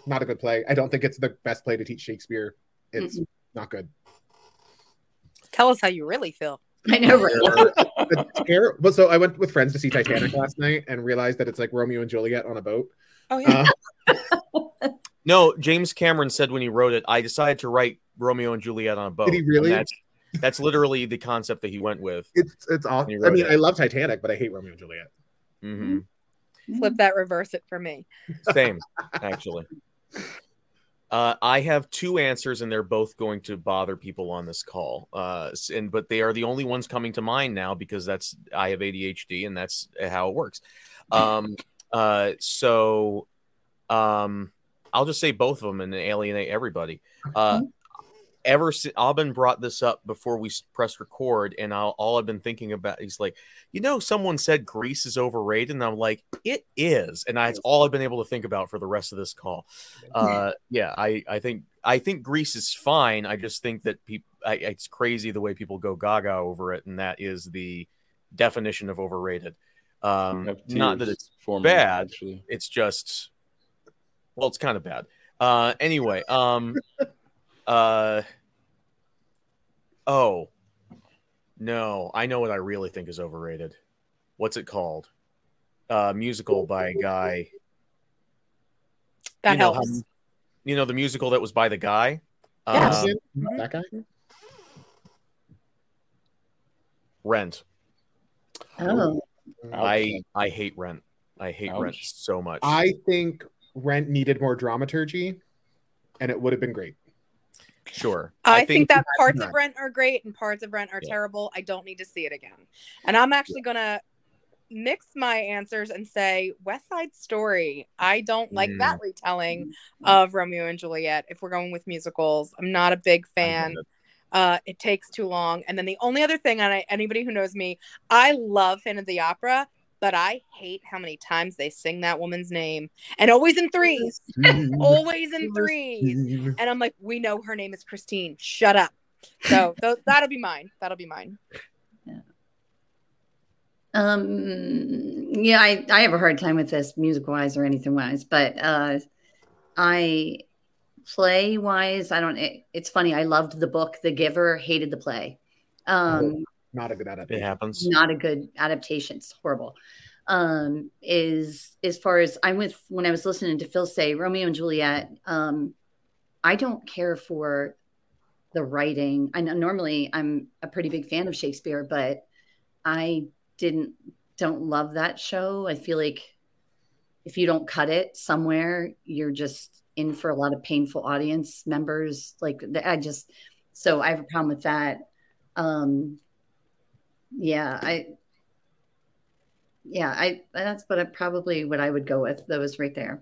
Not a good play. I don't think it's the best play to teach Shakespeare. It's not good. Tell us how you really feel. I know, right? Ter- but so I went with friends to see Titanic last night and realized that it's like Romeo and Juliet on a boat. Oh yeah. Uh, [laughs] No, James Cameron said when he wrote it, I decided to write Romeo and Juliet on a boat. Did he really? That's, that's literally the concept that he went with. it's it's all. I mean, it. I love Titanic, but I hate Romeo and Juliet. hmm Flip that, reverse it for me. Same, actually. [laughs] Uh, I have two answers, and they're both going to bother people on this call. Uh, and but they are the only ones coming to mind now because that's I have ADHD, and that's how it works. Um, [laughs] uh, so, um, I'll just say both of them and alienate everybody. Uh, ever since Alvin brought this up before we pressed record, and I'll, all I've been thinking about is like, you know, someone said Grease is overrated, and I'm like, it is, and that's all I've been able to think about for the rest of this call. Uh, yeah, I, I think I think Grease is fine. I just think that people, it's crazy the way people go gaga over it, and that is the definition of overrated. Um, not that it's bad. Actually, it's just well it's kind of bad uh anyway um [laughs] uh oh no i know what i really think is overrated what's it called uh musical by a guy That you know, helps. how- you know the musical that was by the guy Yeah. Mhm. that guy. rent Oh, i i hate rent i hate rent so much I think Rent needed more dramaturgy, and it would have been great. Sure I, think, that parts of Rent are great and parts of Rent are Yeah. terrible. I don't need to see it again. And I'm actually gonna mix my answers and say West Side Story. I don't like Mm. that retelling of Romeo and Juliet. If we're going with musicals, I'm not a big fan. it. Uh, it takes too long. And then the only other thing, and I, anybody who knows me, I love Phantom of the Opera, but I hate how many times they sing that woman's name, and always in threes, [laughs] always in threes. And I'm like, we know her name is Christine. Shut up. So th- [laughs] that'll be mine. That'll be mine. um, yeah, I, I have a hard time with this music wise or anything wise, but uh, I play wise, I don't. It, it's funny. I loved the book, The Giver. Hated the play. Um, Not a good adaptation. it happens not a good adaptation. It's horrible. Um, is as far as I'm with when I was listening to Phil say Romeo and Juliet. Um, I don't care for the writing. I know normally I'm a pretty big fan of Shakespeare, but I didn't don't love that show. I feel like if you don't cut it somewhere, you're just in for a lot of painful audience members. Like I just so I have a problem with that. Um, yeah, I yeah, I that's what I probably what I would go with. Those right there.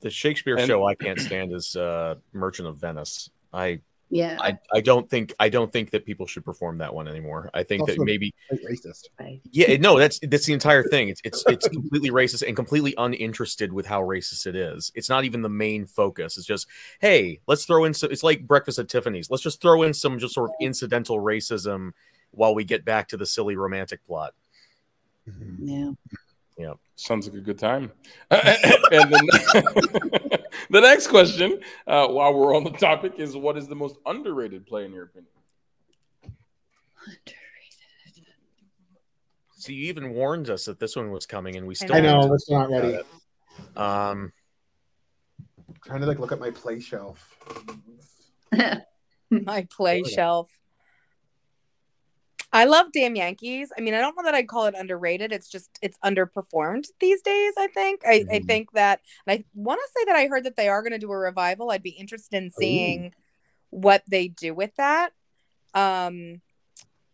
the shakespeare And- show i can't stand is uh merchant of venice i Yeah, I, I don't think I don't think that people should perform that one anymore. I think that maybe racist. yeah no that's that's the entire thing. It's it's it's completely racist and completely uninterested with how racist it is. It's not even the main focus. It's just hey let's throw in some. It's like Breakfast at Tiffany's. Let's just throw in some just sort of incidental racism while we get back to the silly romantic plot. Yeah. Yeah. Sounds like a good time. [laughs] and then [laughs] the next question, uh, while we're on the topic, is what is the most underrated play in your opinion? Underrated. So you even warned us that this one was coming, and we still I know. haven't It's not ready. about it. Um, trying to like look at my play shelf. [laughs] My play Oh, yeah. shelf. I love Damn Yankees. I mean, I don't know that I'd call it underrated. It's just it's underperformed these days. I think. I, I Mhm. think that, and I want to say that I heard that they are going to do a revival. I'd be interested in seeing what they do with that. Um,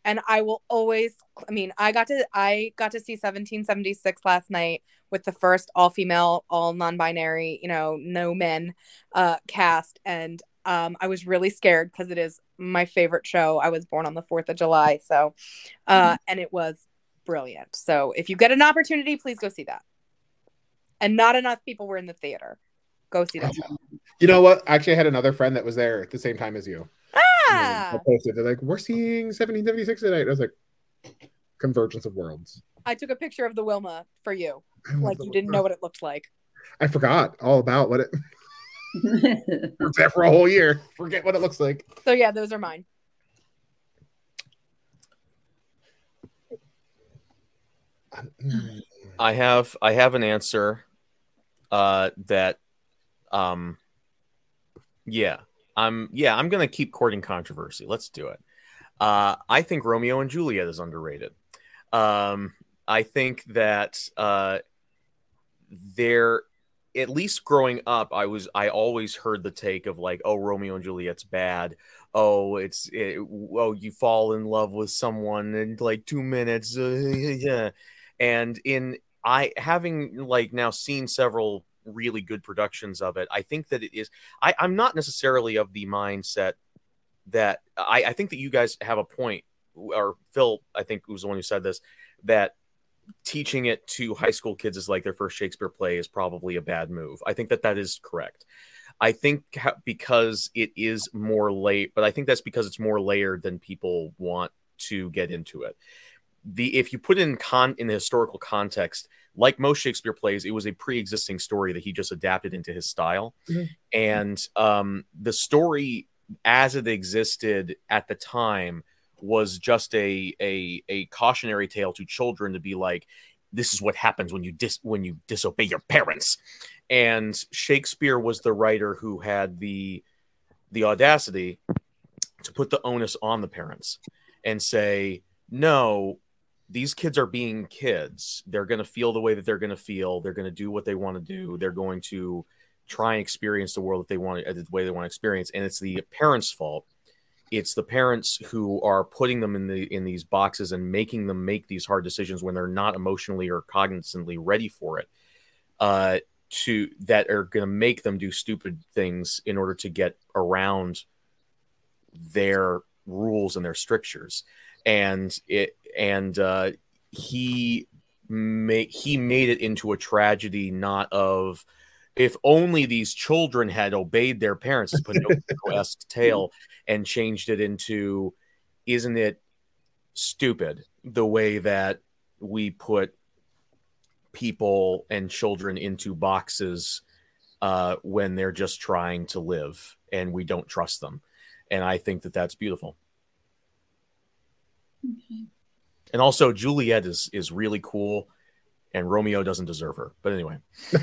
and I will always I mean, I got to I got to see 1776 last night with the first all female, all non-binary, you know, no men uh cast and um I was really scared because it is my favorite show. I was born on the 4th of July, so uh and it was brilliant. So if you get an opportunity, please go see that. And not enough people were in the theater. Go see that show. You know what? Actually, I had another friend that was there at the same time as you. Ah! I posted. They're like, "We're seeing 1776 tonight." I was like, "Convergence of worlds." I took a picture of the Wilma for you. Like you didn't know what it looked like. I forgot all about what it. [laughs] was there for a whole year. Forget what it looks like. So yeah, those are mine. I have I have an answer uh that um yeah I'm yeah I'm gonna keep courting controversy let's do it uh I think Romeo and Juliet is underrated um I think that uh they're at least growing up I was I always heard the take of like oh Romeo and Juliet's bad oh it's it, oh you fall in love with someone in like two minutes [laughs] yeah and in I having like now seen several really good productions of it, I think that it is. I, I'm not necessarily of the mindset that I, I think that you guys have a point, or Phil, I think was the one who said this, that teaching it to high school kids is like their first Shakespeare play is probably a bad move. I think that that is correct. I think ha- because it is more late, but I think that's because it's more layered than people want to get into it the if you put it in con in the historical context, like most Shakespeare plays, it was a pre-existing story that he just adapted into his style, Mhm. and um, the story as it existed at the time was just a a a cautionary tale to children to be like this is what happens when you dis when you disobey your parents. And shakespeare was the writer who had the the audacity to put the onus on the parents and say no these kids are being kids. They're going to feel the way that they're going to feel. They're going to do what they want to do. They're going to try and experience the world that they want the way they want to experience and it's the parents fault it's the parents who are putting them in the in these boxes and making them make these hard decisions when they're not emotionally or cognitively ready for it uh to that are going to make them do stupid things in order to get around their rules and their strictures. And it and uh he made he made it into a tragedy not of if only these children had obeyed their parents Pinocchio-esque [laughs] tale and changed it into isn't it stupid the way that we put people and children into boxes uh, when they're just trying to live and we don't trust them? And i think that that's beautiful. And also juliet is is really cool and romeo doesn't deserve her. But anyway [laughs]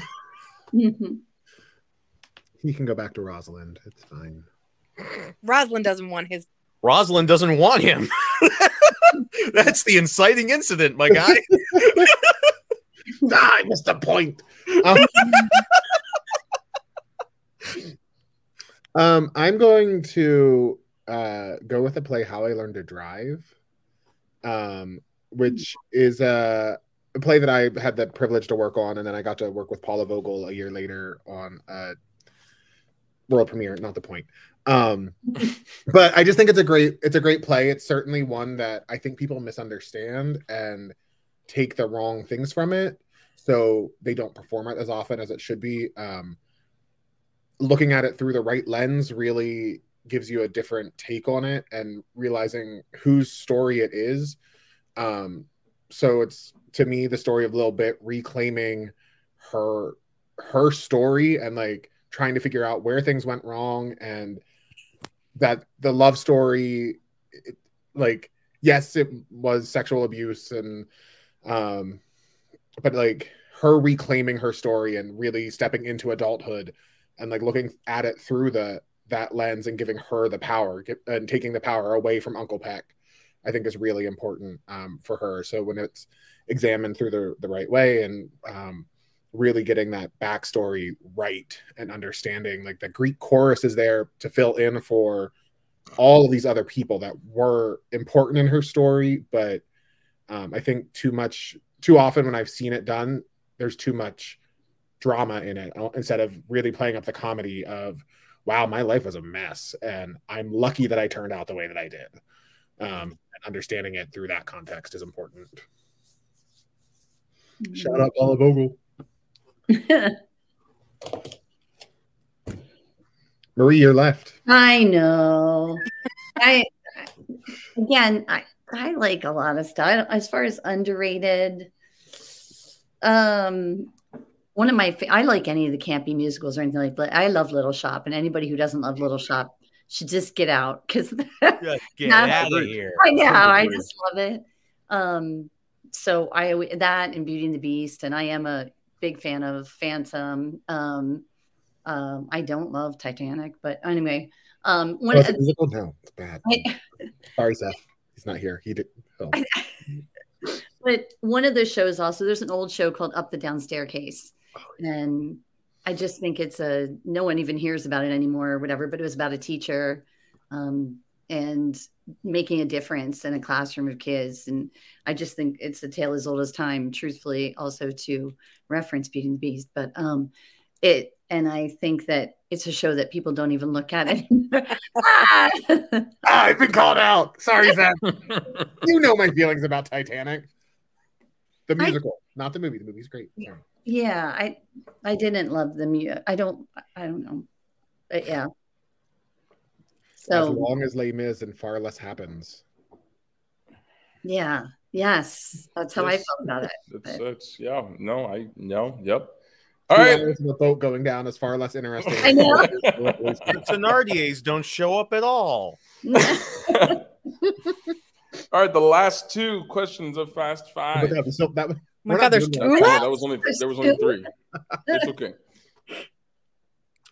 He can go back to Rosalind. It's fine. Rosalind doesn't want his. rosalind doesn't want him [laughs] that's the inciting incident my guy ah, [laughs] I missed the point. Um, um, I'm going to uh, go with the play "How I Learned to Drive," um, which is a, a play that I had the privilege to work on, and then I got to work with Paula Vogel a year later on a world premiere. Not the point. Um, [laughs] but I just think it's a great it's a great play. It's certainly one that I think people misunderstand and take the wrong things from it, so they don't perform it as often as it should be. Um, looking at it through the right lens really gives you a different take on it and realizing whose story it is. Um, so it's to me the story of Lil Bit reclaiming her her story and like trying to figure out where things went wrong and that the love story it, like yes it was sexual abuse and um but like her reclaiming her story and really stepping into adulthood and like looking at it through the that lens and giving her the power get, and taking the power away from uncle peck i think is really important um, for her. So when it's examined through the, the right way and um, really getting that backstory right and understanding like the greek chorus is there to fill in for all of these other people that were important in her story, but um, I think too much, too often when I've seen it done, there's too much drama in it uh, instead of really playing up the comedy of, wow, my life was a mess, and I'm lucky that I turned out the way that I did. Um, and understanding it through that context is important. Shout out Paula Vogel. [laughs] Marie, you're left. I know. I again, I I like a lot of stuff. As far as underrated, um, one of my I like any of the campy musicals or anything like that. I love Little Shop, and anybody who doesn't love Little Shop should just get out because [laughs] get out of here. I know. I just love it. Um, so I that and Beauty and the Beast, and I am a big fan of Phantom. Um, um, I don't love Titanic, but anyway, um, Oh, one it's musical? No, it's bad. I- [laughs] Sorry, Seth. He's not here. He did. Oh. [laughs] but one of the shows also there's an old show called Up the Down Staircase, and I just think it's a no one even hears about it anymore or whatever. But it was about a teacher um, and making a difference in a classroom of kids, and I just think it's a tale as old as time. Truthfully, also to reference Beauty and the Beast, but um, it and I think that it's a show that people don't even look at [laughs] anymore. Ah! Ah, I've been called out. Sorry, Seth. [laughs] you know my feelings about Titanic. The I- musical, not the movie. The movie's great. Sorry. Yeah, I I didn't love the music. I don't I don't know. But yeah. As So long as Les Mis and far less happens. yeah, yes, that's how I felt about it. [laughs] It's, But- it's yeah. No, I no. Yep. All Two right. the boat going down is far less interesting. I know. [laughs] The Thenardiers don't show up at all. [laughs] All right. The last two questions of Fast Five. But that was so that Oh my God, there's doing two that. Oh, left. that was only there was only three. It's okay.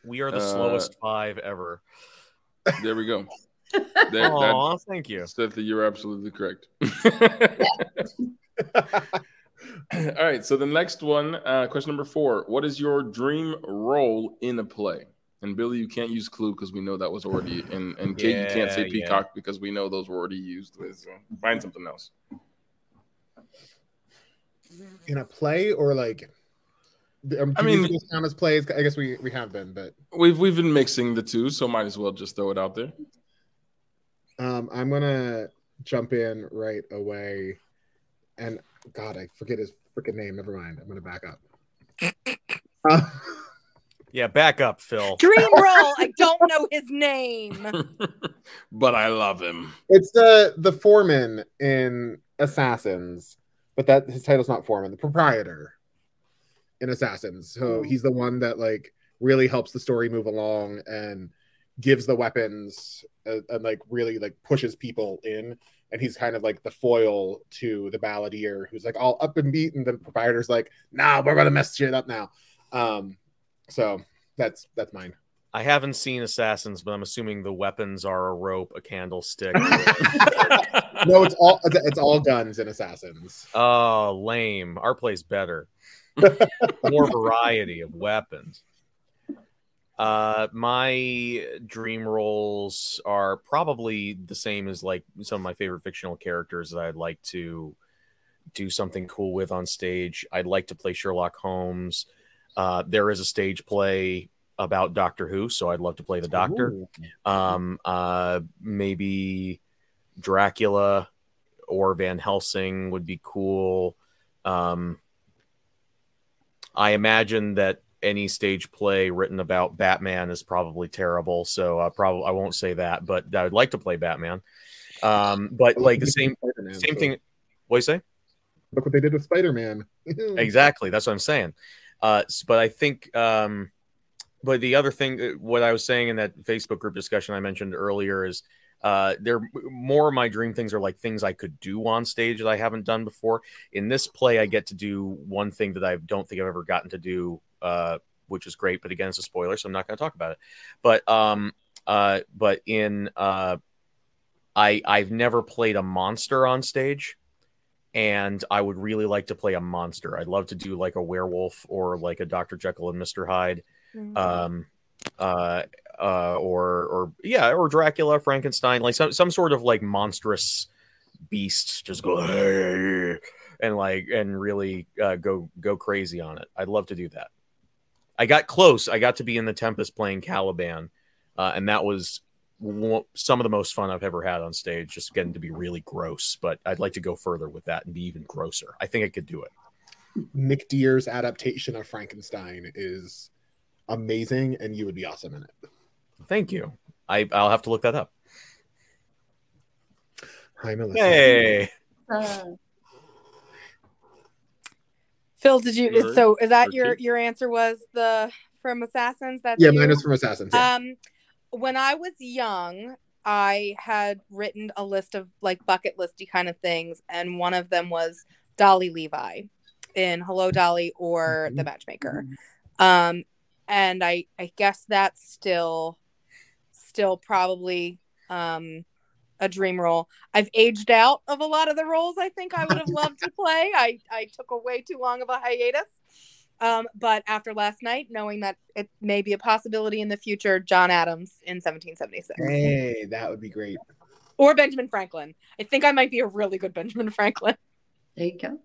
We are the Uh, slowest five ever. There we go. [laughs] There, that, Aw, thank you. Steffi, you're absolutely correct. [laughs] All right. So the next one, uh, question number four: What is your dream role in a play? And Billy, you can't use Clue because we know that was already. And and Kate, you can't say Yeah, yeah. Peacock because we know those were already used. With so find something else. in a play or like um, I mean- musicals count as plays. I guess we we have been, but We've we've been mixing the two, so might as well just throw it out there. um, I'm gonna jump in right away. And God, I forget his freaking name. Never mind. I'm gonna back up. Uh, [laughs] Yeah, back up, Phil. Dream role. I don't know his name. [laughs] but I love him. it's the the foreman in Assassins, but that his title's not foreman. The proprietor in Assassins. So he's the one that like really helps the story move along and gives the weapons and, and like really like pushes people in. And he's kind of like the foil to the balladeer who's like all up and beat, and the proprietor's like, "Nah, we're gonna mess shit up now." Um, so that's that's mine. I haven't seen Assassins, but I'm assuming the weapons are a rope, a candlestick. [laughs] [laughs] no, it's all it's, it's all guns in Assassins. oh, lame. Our play's better. [laughs] More variety of weapons. Uh, my dream roles are probably the same as like some of my favorite fictional characters that I'd like to do something cool with on stage. I'd like to play Sherlock Holmes. Uh, there is a stage play about Doctor Who, so I'd love to play the Doctor um uh maybe dracula or van helsing would be cool um i imagine that any stage play written about batman is probably terrible so i probably i won't say that but i would like to play batman. Um but like the same Spider-Man, same so. thing what do you say? Look what they did with Spider-Man. [laughs] exactly that's what i'm saying. Uh but i think um but the other thing uh, what i was saying in that facebook group discussion i mentioned earlier is uh there more of my dream things are like things i could do on stage that i haven't done before in this play i get to do one thing that i don't think i've ever gotten to do uh which is great but again it's a spoiler so i'm not going to talk about it but um uh but in uh i i've never played a monster on stage and I would really like to play a monster. I'd love to do like a werewolf or like a Dr. Jekyll and Mr. Hyde. Um, uh, uh, or or yeah, or Dracula, Frankenstein, like some some sort of like monstrous beast, just go and like and really uh, go go crazy on it. I'd love to do that. I got close. I got to be in the Tempest playing Caliban, uh, and that was some of the most fun I've ever had on stage. Just getting to be really gross, but I'd like to go further with that and be even grosser. I think I could do it. Nick Dear's adaptation of Frankenstein is amazing, and you would be awesome in it. Thank you. I I'll have to look that up. Hi, Melissa. Hey. Uh, Phil, did you? Your- so is that your your answer? Was the from Assassins? That's Yeah, you? mine is from Assassins. Yeah. Um, when I was young, I had written a list of like bucket listy kind of things, and one of them was Dolly Levi in Hello Dolly or The Matchmaker. Um, and I I guess that's still still probably um a dream role. I've aged out of a lot of the roles I think I would have [laughs] loved to play. I I took a way too long of a hiatus. Um, but after last night, knowing that it may be a possibility in the future, John Adams in 1776 hey, that would be great. or Benjamin Franklin. I think I might be a really good Benjamin Franklin. there you go.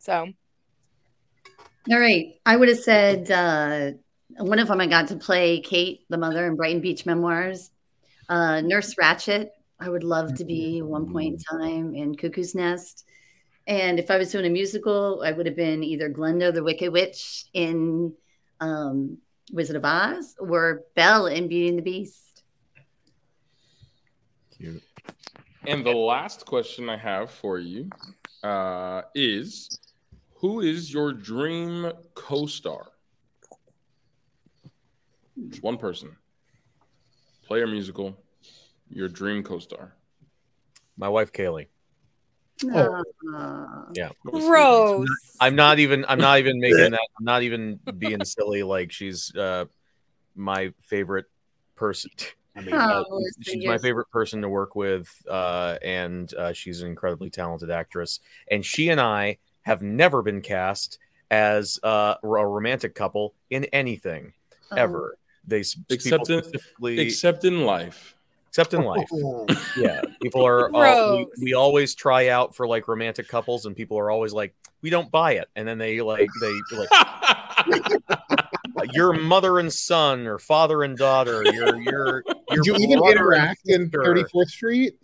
So All right. I would have said uh, one of them I got to play Kate, the mother in Brighton Beach Memoirs. Uh, Nurse Ratched, I would love to be one point in time in Cuckoo's Nest. And if I was doing a musical, I would have been either Glinda the Wicked Witch in um, Wizard of Oz or Belle in Beauty and the Beast. Cute. And the last question I have for you uh, is Who is your dream co star? Just one person. Play a musical, your dream co star. My wife Kaylee. Oh. Ah. Yeah. gross. I'm not even I'm not even making that I'm not even being silly like she's uh my favorite person. I mean, Oh, Uh, listen, she's my favorite person to work with uh and uh, she's an incredibly talented actress and she and I have never been cast as uh, a romantic couple in anything Oh. ever. They Except in- specifically Except in life. except in life. [laughs] Yeah, people are. all- we, we always try out for like romantic couples, and people are always like, "We don't buy it," and then they like they like [laughs] your mother and son or father and daughter. Your your [laughs] your Did you even interact in 34th Street?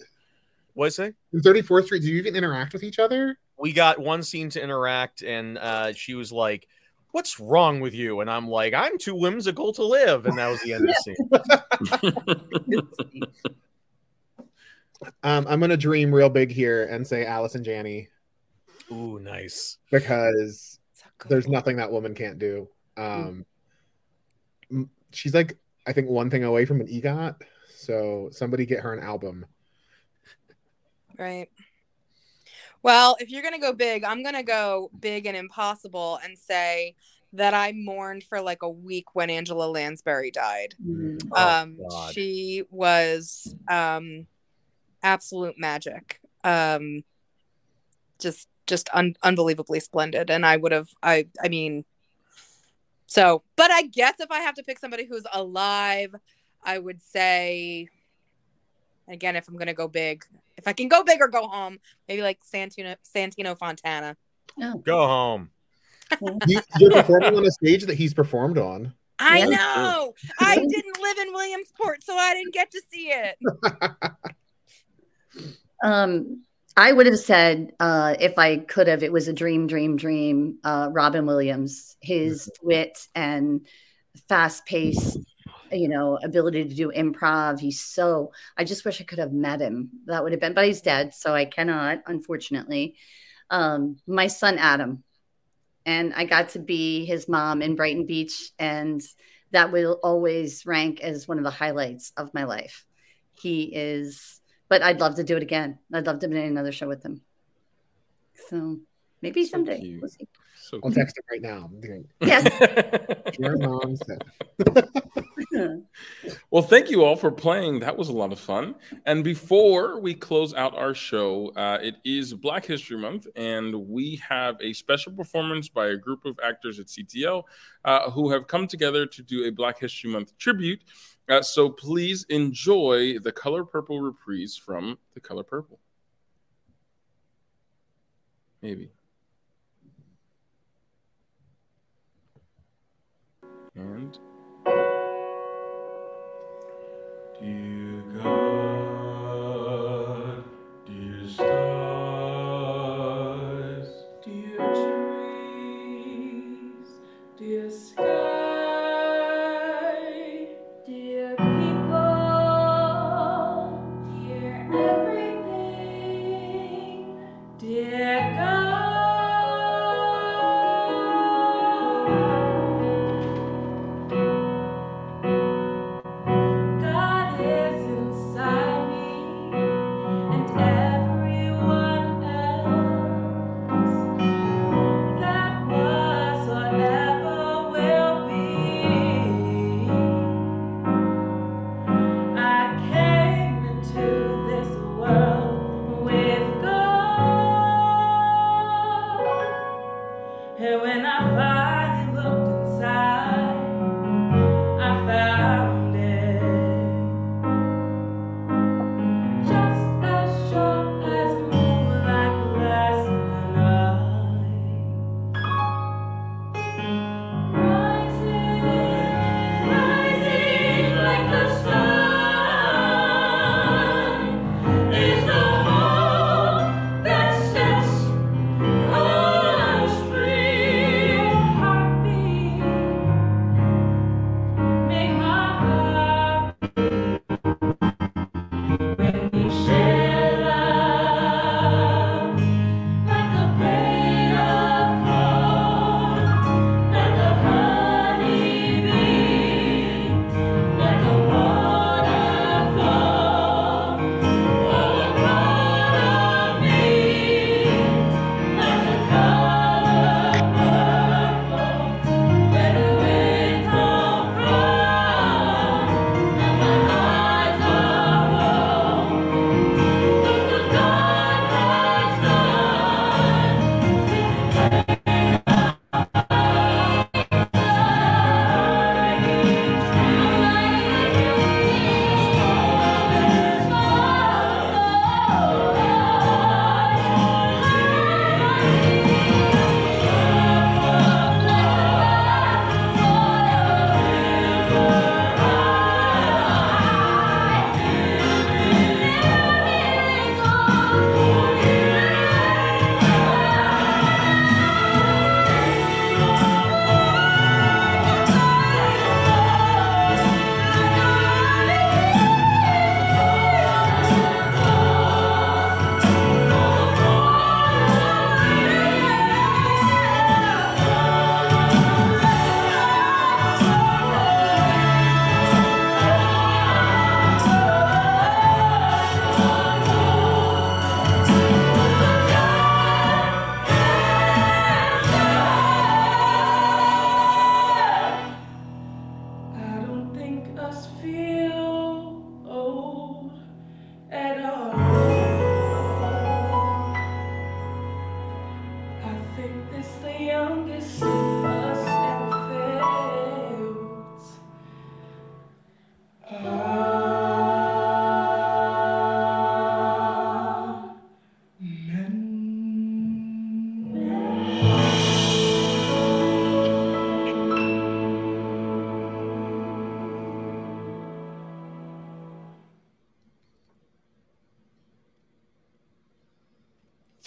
What say? In 34th Street, did you even interact with each other? We got one scene to interact, and uh, she was like. What's wrong with you? And I'm like, I'm too whimsical to live. And that was the end of the scene. [laughs] Um, I'm gonna dream real big here and say Allison Janney Ooh, nice. because It's a good there's one. nothing that woman can't do. Um, m- she's like I think one thing away from an EGOT. So somebody get her an album. Right. Well, if you're gonna go big, I'm gonna go big and impossible and say that I mourned for like a week when Angela Lansbury died. Mm. Oh, um, God. she was um, absolute magic. Um, just just un- unbelievably splendid, and I would have I I mean, so but I guess if I have to pick somebody who's alive, I would say again if I'm gonna go big, if I can go big or go home, maybe like Santino Santino Fontana. Oh. Go home. You, you're performing on a stage that he's performed on. I Yeah. know. I didn't live in Williamsport, so I didn't get to see it. [laughs] Um, I would have said uh, if I could have, it was a dream, dream, dream. Uh, Robin Williams, his wit and fast paced, you know, ability to do improv. He's so. I just wish I could have met him. That would have been, but he's dead, so I cannot, unfortunately. Um, my son Adam, and I got to be his mom in Brighton Beach, and that will always rank as one of the highlights of my life. He is but I'd love to do it again. I'd love to be in another show with him. So Maybe So someday. cute. We'll see. So I'll text him right now. Yes. Your mom said. [laughs] Well, thank you all for playing. That was a lot of fun. And before we close out our show, uh, it is Black History Month, and we have a special performance by a group of actors at CTL uh, who have come together to do a Black History Month tribute. Uh, so please enjoy the Color Purple reprise from The Color Purple. Maybe. And. Dear God,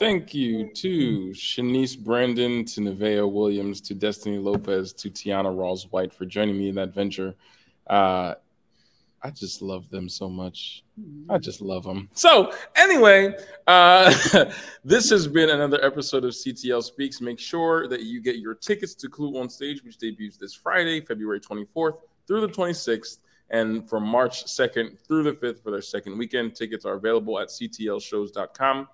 Thank you to Shanice Brandon, to Nevaeh Williams, to Destiny Lopez, to Tiana Rawls White for joining me in that venture. Uh, I just love them so much. I just love them. So, anyway, uh, [laughs] this has been another episode of CTL Speaks. Make sure that you get your tickets to Clue on Stage, which debuts this Friday, February 24th through the 26th, and from March 2nd through the 5th for their second weekend. Tickets are available at ctlshows.com.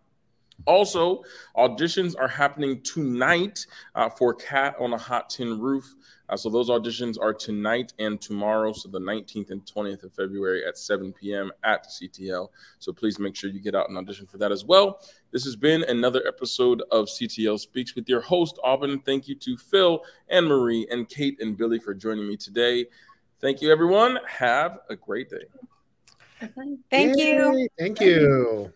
Also, auditions are happening tonight uh, for Cat on a Hot Tin Roof. Uh, so those auditions are tonight and tomorrow, so the 19th and 20th of February at 7 p.m. at CTL. So please make sure you get out and audition for that as well. This has been another episode of CTL Speaks with your host, Aubin. Thank you to Phil and Marie and Kate and Billy for joining me today. Thank you, everyone. Have a great day. Thank you. Yay, Thank you.